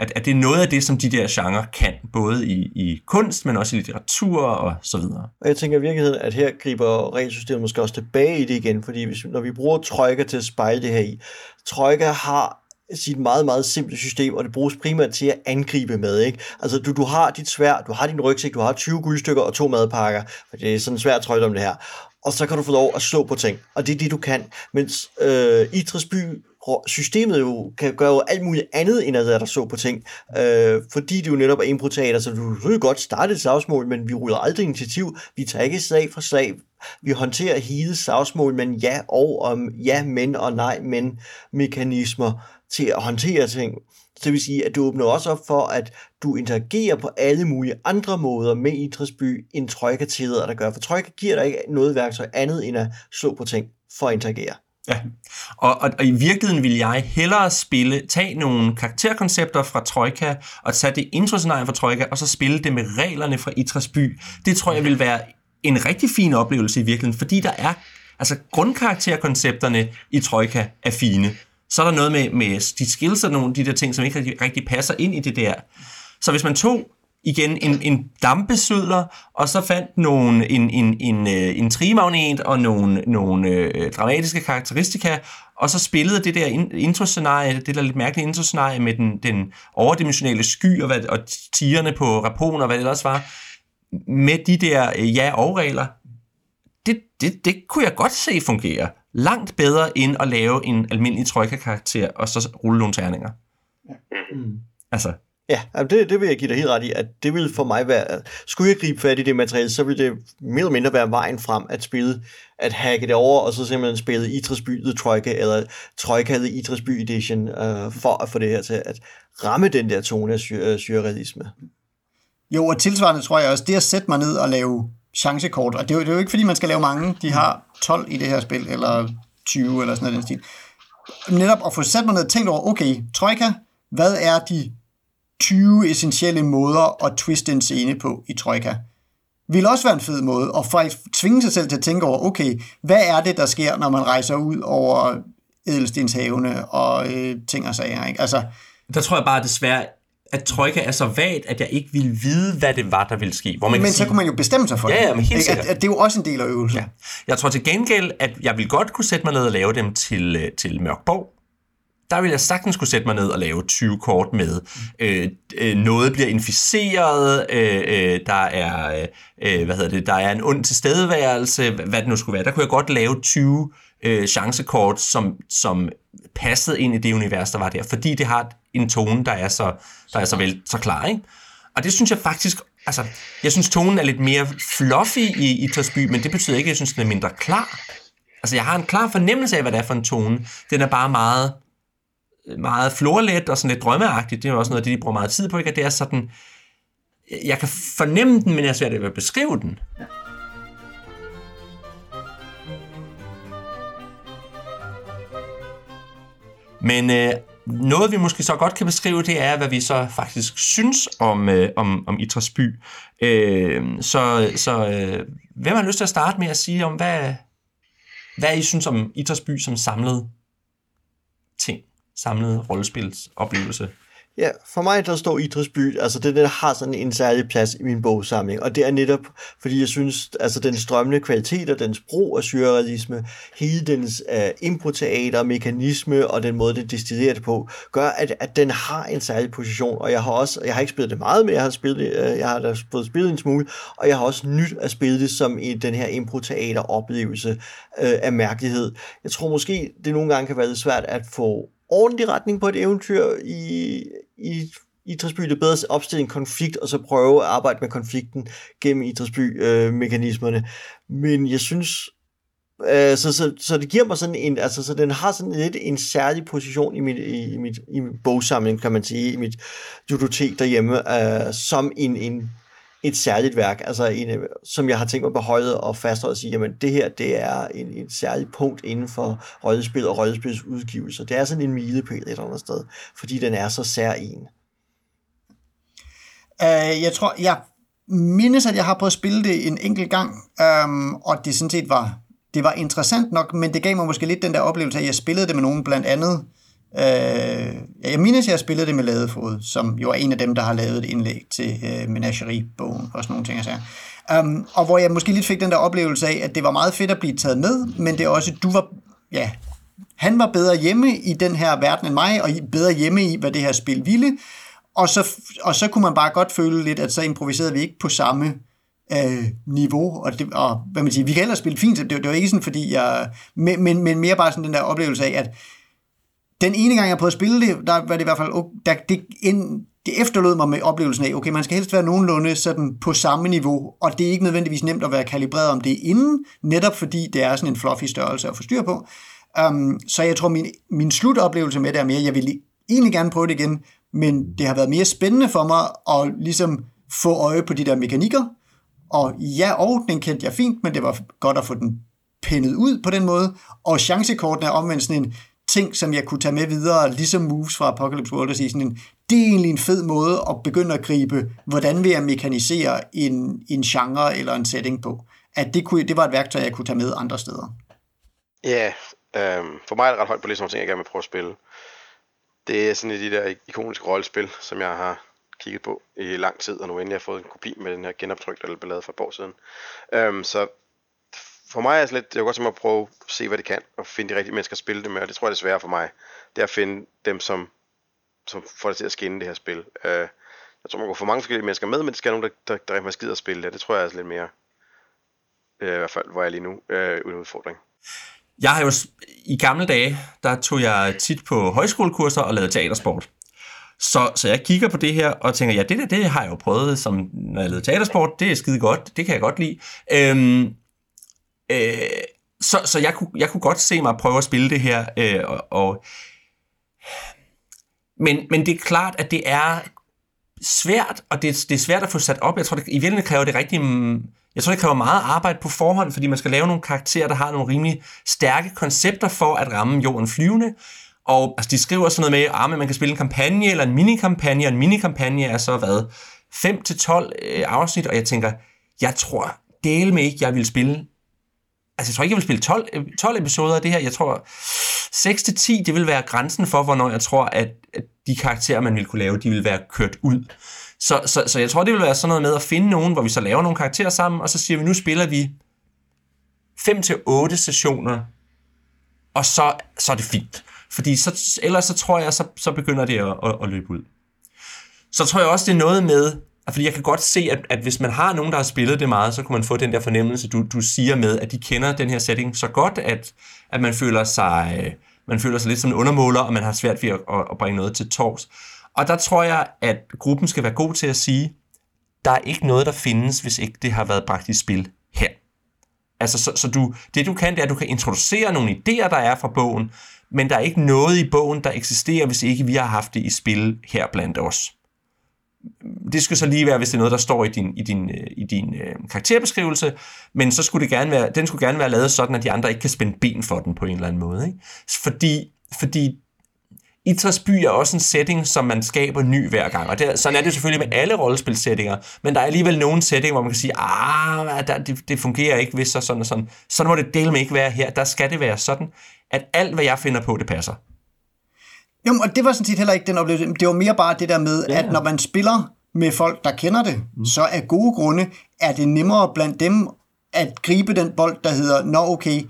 at, at det er noget af det, som de der genre kan, både i, i kunst, men også i litteratur og så videre. Og jeg tænker i virkeligheden, at her griber regelsystemet måske også tilbage i det igen, fordi hvis, når vi bruger trøjker til at spejle det her i, trøjker har sit meget, meget simple system, og det bruges primært til at angribe med. Ikke? Altså, du, du har dit svær, du har din rygsæk, du har 20 guldstykker og to madpakker, for det er sådan svært trøjt om det her. Og så kan du få lov at slå på ting, og det er det, du kan. Mens øh, Idrætsby systemet jo kan gøre jo alt muligt andet, end at der så på ting. Øh, fordi det jo netop er improteater, så du kan godt starte et slagsmål, men vi ruller aldrig initiativ. Vi tager ikke slag for slag. Vi håndterer hele slagsmål, men ja og om ja, men og nej, men mekanismer til at håndtere ting. Så det vil sige, at du åbner også op for, at du interagerer på alle mulige andre måder med Idrætsby, end trøjka tillader der gør. For trøjka giver dig ikke noget værktøj andet end at slå på ting for at interagere. Ja, og, og, og i virkeligheden vil jeg hellere spille, tage nogle karakterkoncepter fra Troika, og tage det introscenarie fra Troika, og så spille det med reglerne fra Itras by. Det tror jeg vil være en rigtig fin oplevelse i virkeligheden, fordi der er, altså grundkarakterkoncepterne i Troika er fine. Så er der noget med, med de skills og nogle af de der ting, som ikke rigtig, rigtig passer ind i det der. Så hvis man tog igen en, en dampesødler, og så fandt nogle, en, en, en, øh, en trimagnet og nogle, nogle øh, dramatiske karakteristika, og så spillede det der introscenarie, det der lidt mærkelige introscenarie med den, den overdimensionelle sky og, hvad, og tigerne på rapon og hvad det ellers var, med de der øh, ja- og regler, det, det, det kunne jeg godt se fungere. Langt bedre end at lave en almindelig trojka-karakter og så rulle nogle terninger. Ja. Mm. Altså, Ja, det, det vil jeg give dig helt ret i, at det vil for mig være, skulle jeg gribe fat i det materiale, så ville det mere eller mindre være vejen frem at spille, at hacke det over, og så simpelthen spille Idrætsby The Troika, eller Troika The Idrætsby Edition, øh, for at få det her til at ramme den der tone af øh, surrealisme. Jo, og tilsvarende tror jeg også, det at sætte mig ned og lave chancekort, og det er, jo, det er jo ikke fordi, man skal lave mange, de har 12 i det her spil, eller 20, eller sådan noget den stil. Netop at få sat mig ned og tænkt over, okay, Troika, hvad er de 20 essentielle måder at twiste en scene på i Troika. Vil også være en fed måde at faktisk tvinge sig selv til at tænke over, okay, hvad er det, der sker, når man rejser ud over edelstenshavene og øh, ting og sager, ikke? Altså, der tror jeg bare desværre, at Troika er så vagt, at jeg ikke ville vide, hvad det var, der ville ske. Hvor man men så sige, kunne man jo bestemme sig for ja, det. Ja, men helt sikkert. At, at det er jo også en del af øvelsen. Ja. Jeg tror til gengæld, at jeg vil godt kunne sætte mig ned og lave dem til, øh, til Mørkborg, der vil jeg sagtens kunne sætte mig ned og lave 20 kort med. Øh, øh, noget bliver inficeret, øh, øh, der er øh, hvad hedder det, der er en ond tilstedeværelse, hvad det nu skulle være. Der kunne jeg godt lave 20 øh, chancekort, som, som passede ind i det univers, der var der, fordi det har en tone, der er så, der er så, vel, så klar. Ikke? Og det synes jeg faktisk, altså, jeg synes tonen er lidt mere fluffy i, i Tørsby, men det betyder ikke, at jeg synes, den er mindre klar. Altså, jeg har en klar fornemmelse af, hvad det er for en tone. Den er bare meget meget florlet og sådan lidt drømmeagtigt. Det er jo også noget, det de bruger meget tid på, ikke? At det er sådan, jeg kan fornemme den, men jeg er svært ved at beskrive den. Ja. Men øh, noget vi måske så godt kan beskrive, det er, hvad vi så faktisk synes om, øh, om, om Idræts by. Øh, så så øh, hvem har lyst til at starte med at sige om, hvad, hvad I synes om Idræts by som samlet ting, samlede rollespilsoplevelse? Ja, for mig der står Idrætsby, altså det der har sådan en særlig plads i min bogsamling, og det er netop, fordi jeg synes, altså den strømmende kvalitet og dens brug af surrealisme, hele dens øh, uh, improteater, mekanisme og den måde, det destillerer det på, gør, at, at den har en særlig position, og jeg har også, jeg har ikke spillet det meget, men jeg har, spillet, uh, jeg har da fået spillet en smule, og jeg har også nyt at spille det som i den her improteater oplevelse uh, øh, af mærkelighed. Jeg tror måske, det nogle gange kan være lidt svært at få ordentlig retning på et eventyr i, i Idrætsby. Det er bedre at opstille en konflikt, og så prøve at arbejde med konflikten gennem Idrætsby-mekanismerne. Øh, Men jeg synes, øh, så, så, så det giver mig sådan en, altså så den har sådan lidt en særlig position i mit, i, i, mit, i min bogsamling, kan man sige, i mit bibliotek derhjemme, øh, som en, en et særligt værk, altså en, øh, som jeg har tænkt mig beholde og fastholde og sige, jamen det her, det er en, en særligt punkt inden for rollespil og rollespils udgivelser. Det er sådan en milepæl et eller andet sted, fordi den er så sær en. Uh, jeg tror, jeg mindes, at jeg har prøvet at spille det en enkelt gang, um, og det sådan set var, det var interessant nok, men det gav mig måske lidt den der oplevelse at jeg spillede det med nogen blandt andet, Øh, jeg mindes, jeg spillede det med Ladefod, som jo er en af dem, der har lavet et indlæg til øh, Menagerie-bogen og sådan nogle ting. Altså. Um, og hvor jeg måske lidt fik den der oplevelse af, at det var meget fedt at blive taget med, men det er også, du var, ja, han var bedre hjemme i den her verden end mig, og bedre hjemme i, hvad det her spil ville. Og så, og så kunne man bare godt føle lidt, at så improviserede vi ikke på samme øh, niveau, og, det, og hvad man siger, vi kan ellers spille fint, det, det var ikke sådan, fordi jeg, men, men, men mere bare sådan den der oplevelse af, at den ene gang, jeg prøvede at spille det, der var det i hvert fald, der, det, en, det efterlod mig med oplevelsen af, okay, man skal helst være nogenlunde sådan på samme niveau, og det er ikke nødvendigvis nemt at være kalibreret om det inden, netop fordi det er sådan en fluffy størrelse at få styr på. Um, så jeg tror, min, min slutoplevelse med det er mere, jeg vil egentlig gerne prøve det igen, men det har været mere spændende for mig at ligesom få øje på de der mekanikker, og ja, og den kendte jeg fint, men det var godt at få den pindet ud på den måde, og chancekortene er omvendt sådan en, ting, som jeg kunne tage med videre, ligesom moves fra Apocalypse World, og sige sådan en, det er egentlig en fed måde at begynde at gribe, hvordan vil jeg mekanisere en, en genre eller en setting på. At det, kunne, det var et værktøj, jeg kunne tage med andre steder. Ja, yeah, øhm, for mig er det ret højt på ligesom ting, jeg gerne vil prøve at spille. Det er sådan et af de der ikoniske rollespil, som jeg har kigget på i lang tid, og nu endelig har fået en kopi med den her genoptrykt eller ballade for et år siden. Øhm, så for mig er det lidt, jeg godt som at prøve at se, hvad det kan, og finde de rigtige mennesker at spille det med, og det tror jeg er svært for mig. Det er at finde dem, som, som får det til at skinne det her spil. Uh, jeg tror, man kan få mange forskellige mennesker med, men det skal være nogen, der, der, der, der skider at spille det. Det tror jeg er lidt mere, uh, i hvert fald, hvor jeg er lige nu, øh, uh, en udfordring. Jeg har jo i gamle dage, der tog jeg tit på højskolekurser og lavede teatersport. Så, så jeg kigger på det her og tænker, ja, det der, det har jeg jo prøvet, som når jeg lavede teatersport, det er skide godt, det kan jeg godt lide. Øhm, Øh, så så jeg, kunne, jeg kunne godt se mig prøve at spille det her. Øh, og, og, men, men det er klart, at det er svært, og det, det er svært at få sat op. Jeg tror, det, i virkeligheden kræver det rigtig... Jeg tror, det kræver meget arbejde på forhånd, fordi man skal lave nogle karakterer, der har nogle rimelig stærke koncepter for at ramme jorden flyvende. Og altså, de skriver sådan noget med, at ah, man kan spille en kampagne eller en minikampagne, og en minikampagne er så hvad? 5-12 øh, afsnit, og jeg tænker, jeg tror del med ikke, jeg vil spille altså jeg tror ikke, jeg vil spille 12, 12 øh, episoder af det her. Jeg tror, 6-10, det vil være grænsen for, hvornår jeg tror, at, at de karakterer, man vil kunne lave, de vil være kørt ud. Så, så, så jeg tror, det vil være sådan noget med at finde nogen, hvor vi så laver nogle karakterer sammen, og så siger vi, nu spiller vi 5-8 sessioner, og så, så er det fint. Fordi så, ellers så tror jeg, så, så begynder det at, at, at løbe ud. Så tror jeg også, det er noget med, fordi jeg kan godt se, at, at hvis man har nogen, der har spillet det meget, så kan man få den der fornemmelse, du, du siger med, at de kender den her setting så godt, at, at man føler sig... Man føler sig lidt som en undermåler, og man har svært ved at, at bringe noget til tors. Og der tror jeg, at gruppen skal være god til at sige, der er ikke noget, der findes, hvis ikke det har været bragt i spil her. Altså, så, så du, det du kan, det er, at du kan introducere nogle idéer, der er fra bogen, men der er ikke noget i bogen, der eksisterer, hvis ikke vi har haft det i spil her blandt os det skal så lige være, hvis det er noget, der står i din, i din, øh, i din øh, karakterbeskrivelse, men så skulle det gerne være, den skulle gerne være lavet sådan, at de andre ikke kan spænde ben for den på en eller anden måde. Ikke? Fordi, fordi Idrætsby er også en setting, som man skaber ny hver gang, og det, sådan er det selvfølgelig med alle rollespilsættinger, men der er alligevel nogle setting, hvor man kan sige, ah, der, det, det fungerer ikke, hvis så sådan og sådan. Sådan må det dele med ikke være her. Der skal det være sådan, at alt, hvad jeg finder på, det passer. Jo, og det var sådan set heller ikke den oplevelse. Det var mere bare det der med, ja. at når man spiller med folk, der kender det, mm. så af gode grunde er det nemmere blandt dem at gribe den bold, der hedder, nå okay,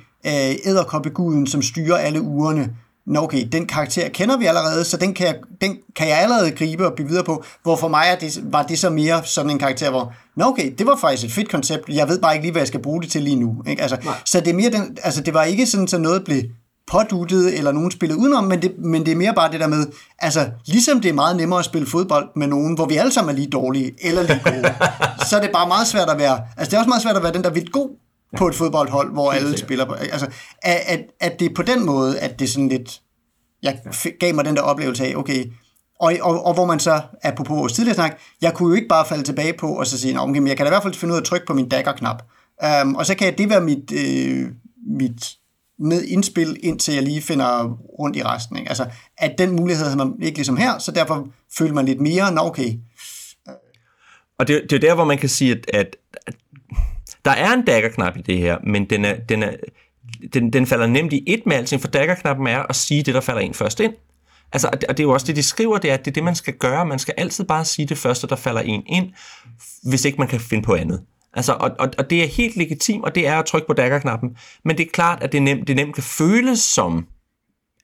æderkoppeguden, som styrer alle ugerne, nå okay, den karakter kender vi allerede, så den kan jeg, den kan jeg allerede gribe og bygge videre på, hvor for mig er det, var det så mere sådan en karakter, hvor, nå okay, det var faktisk et fedt koncept, jeg ved bare ikke lige, hvad jeg skal bruge det til lige nu. Ikke? Altså, så det er mere den, altså det var ikke sådan, så noget blev påduttet, eller nogen spillede udenom, men det, men det er mere bare det der med, altså ligesom det er meget nemmere at spille fodbold med nogen, hvor vi alle sammen er lige dårlige, eller lige gode, så er det bare meget svært at være, altså det er også meget svært at være den, der er vildt god på et fodboldhold, hvor alle spiller. På, altså, at, at, at det er på den måde, at det sådan lidt, jeg gav mig den der oplevelse af, okay, og, og, og hvor man så, apropos vores tidligere snak, jeg kunne jo ikke bare falde tilbage på og så sige, okay, men jeg kan da i hvert fald finde ud af at trykke på min dagger-knap. Um, og så kan det være mit, øh, mit med indspil, indtil jeg lige finder rundt i resten. Ikke? Altså, at den mulighed havde man ikke ligesom her, så derfor føler man lidt mere, nå okay. Og det, det er der, hvor man kan sige, at, at, at der er en daggerknap i det her, men den, er, den, er, den, den falder nemt i et med alting, for daggerknappen er at sige det, der falder ind først ind. Altså, og det er jo også det, de skriver, det er, at det er det, man skal gøre. Man skal altid bare sige det første, der falder en ind, hvis ikke man kan finde på andet. Altså, og, og, og det er helt legitimt, og det er at trykke på daggerknappen. Men det er klart, at det nemt, det nemt kan føles som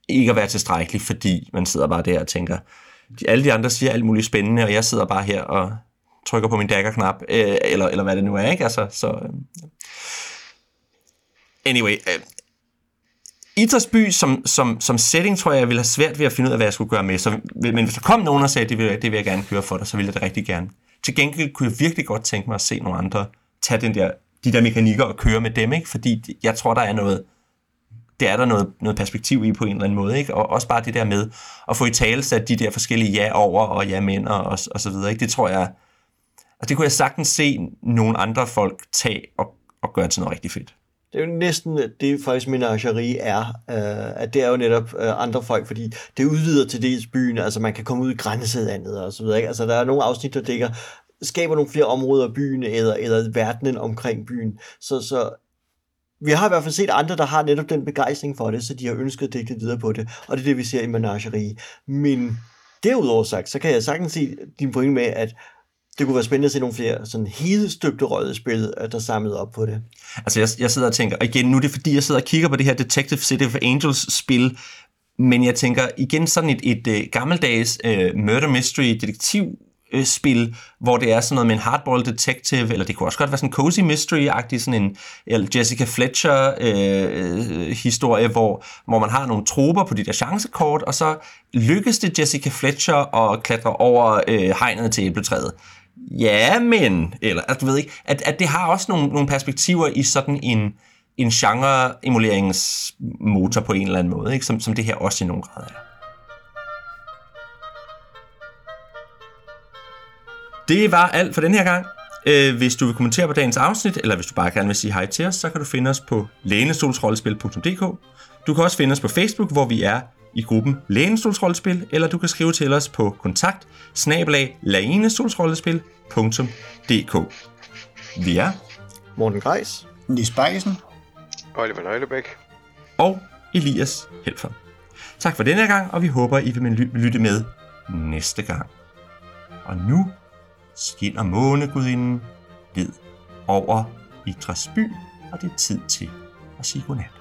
ikke at være tilstrækkelig, fordi man sidder bare der og tænker, de, alle de andre siger alt muligt spændende, og jeg sidder bare her og trykker på min daggerknap, øh, eller, eller hvad det nu er, ikke? Altså, så, øh. Anyway, øh, Idrætsby som, som, som setting, tror jeg, jeg ville have svært ved at finde ud af, hvad jeg skulle gøre med. Så, men hvis der kom nogen og sagde, det vil, det vil jeg gerne køre for dig, så ville jeg det rigtig gerne. Til gengæld kunne jeg virkelig godt tænke mig at se nogle andre tage den der, de der mekanikker og køre med dem, ikke? fordi jeg tror, der er noget, det er der noget, noget perspektiv i på en eller anden måde, ikke? og også bare det der med at få i tale sat de der forskellige ja over og ja mænd og, og, og så videre, ikke? det tror jeg, og det kunne jeg sagtens se nogle andre folk tage og, og gøre til noget rigtig fedt. Det er jo næsten det, faktisk menageri er, øh, at det er jo netop øh, andre folk, fordi det udvider til dels byen, altså man kan komme ud i grænselandet og så videre. Ikke? Altså der er nogle afsnit, der dækker, skaber nogle flere områder af byen, eller, eller verdenen omkring byen. Så, så vi har i hvert fald set andre, der har netop den begejstring for det, så de har ønsket at dække videre på det, og det er det, vi ser i menageri, Men derudover sagt, så kan jeg sagtens se din pointe med, at det kunne være spændende at se nogle flere sådan hedestøbte spil, øh, der samlede op på det. Altså jeg, jeg sidder og tænker, og igen, nu er det fordi, jeg sidder og kigger på det her Detective City of Angels spil, men jeg tænker igen sådan et, et, et gammeldags uh, murder mystery detektiv spil, hvor det er sådan noget med en hardball detective, eller det kunne også godt være sådan en cozy mystery-agtig, sådan en eller Jessica Fletcher-historie, øh, hvor, hvor man har nogle troper på de der chancekort, og så lykkes det Jessica Fletcher at klatre over øh, hegnet til æbletræet. Ja, men, eller at du ved ikke, at, at det har også nogle, nogle perspektiver i sådan en, en genre-emuleringsmotor på en eller anden måde, ikke? Som, som det her også i nogen grad er. Det var alt for den her gang. Øh, hvis du vil kommentere på dagens afsnit, eller hvis du bare gerne vil sige hej til os, så kan du finde os på lænestolsrollespil.dk. Du kan også finde os på Facebook, hvor vi er i gruppen Lænestolsrollespil, eller du kan skrive til os på kontakt snabelag Vi er Morten Greis, Nis Bejsen, Oliver Nøglebæk og Elias Helfer. Tak for denne gang, og vi håber, I vil lytte med næste gang. Og nu skinner månegudinden ned over Idræs by, og det er tid til at sige godnat.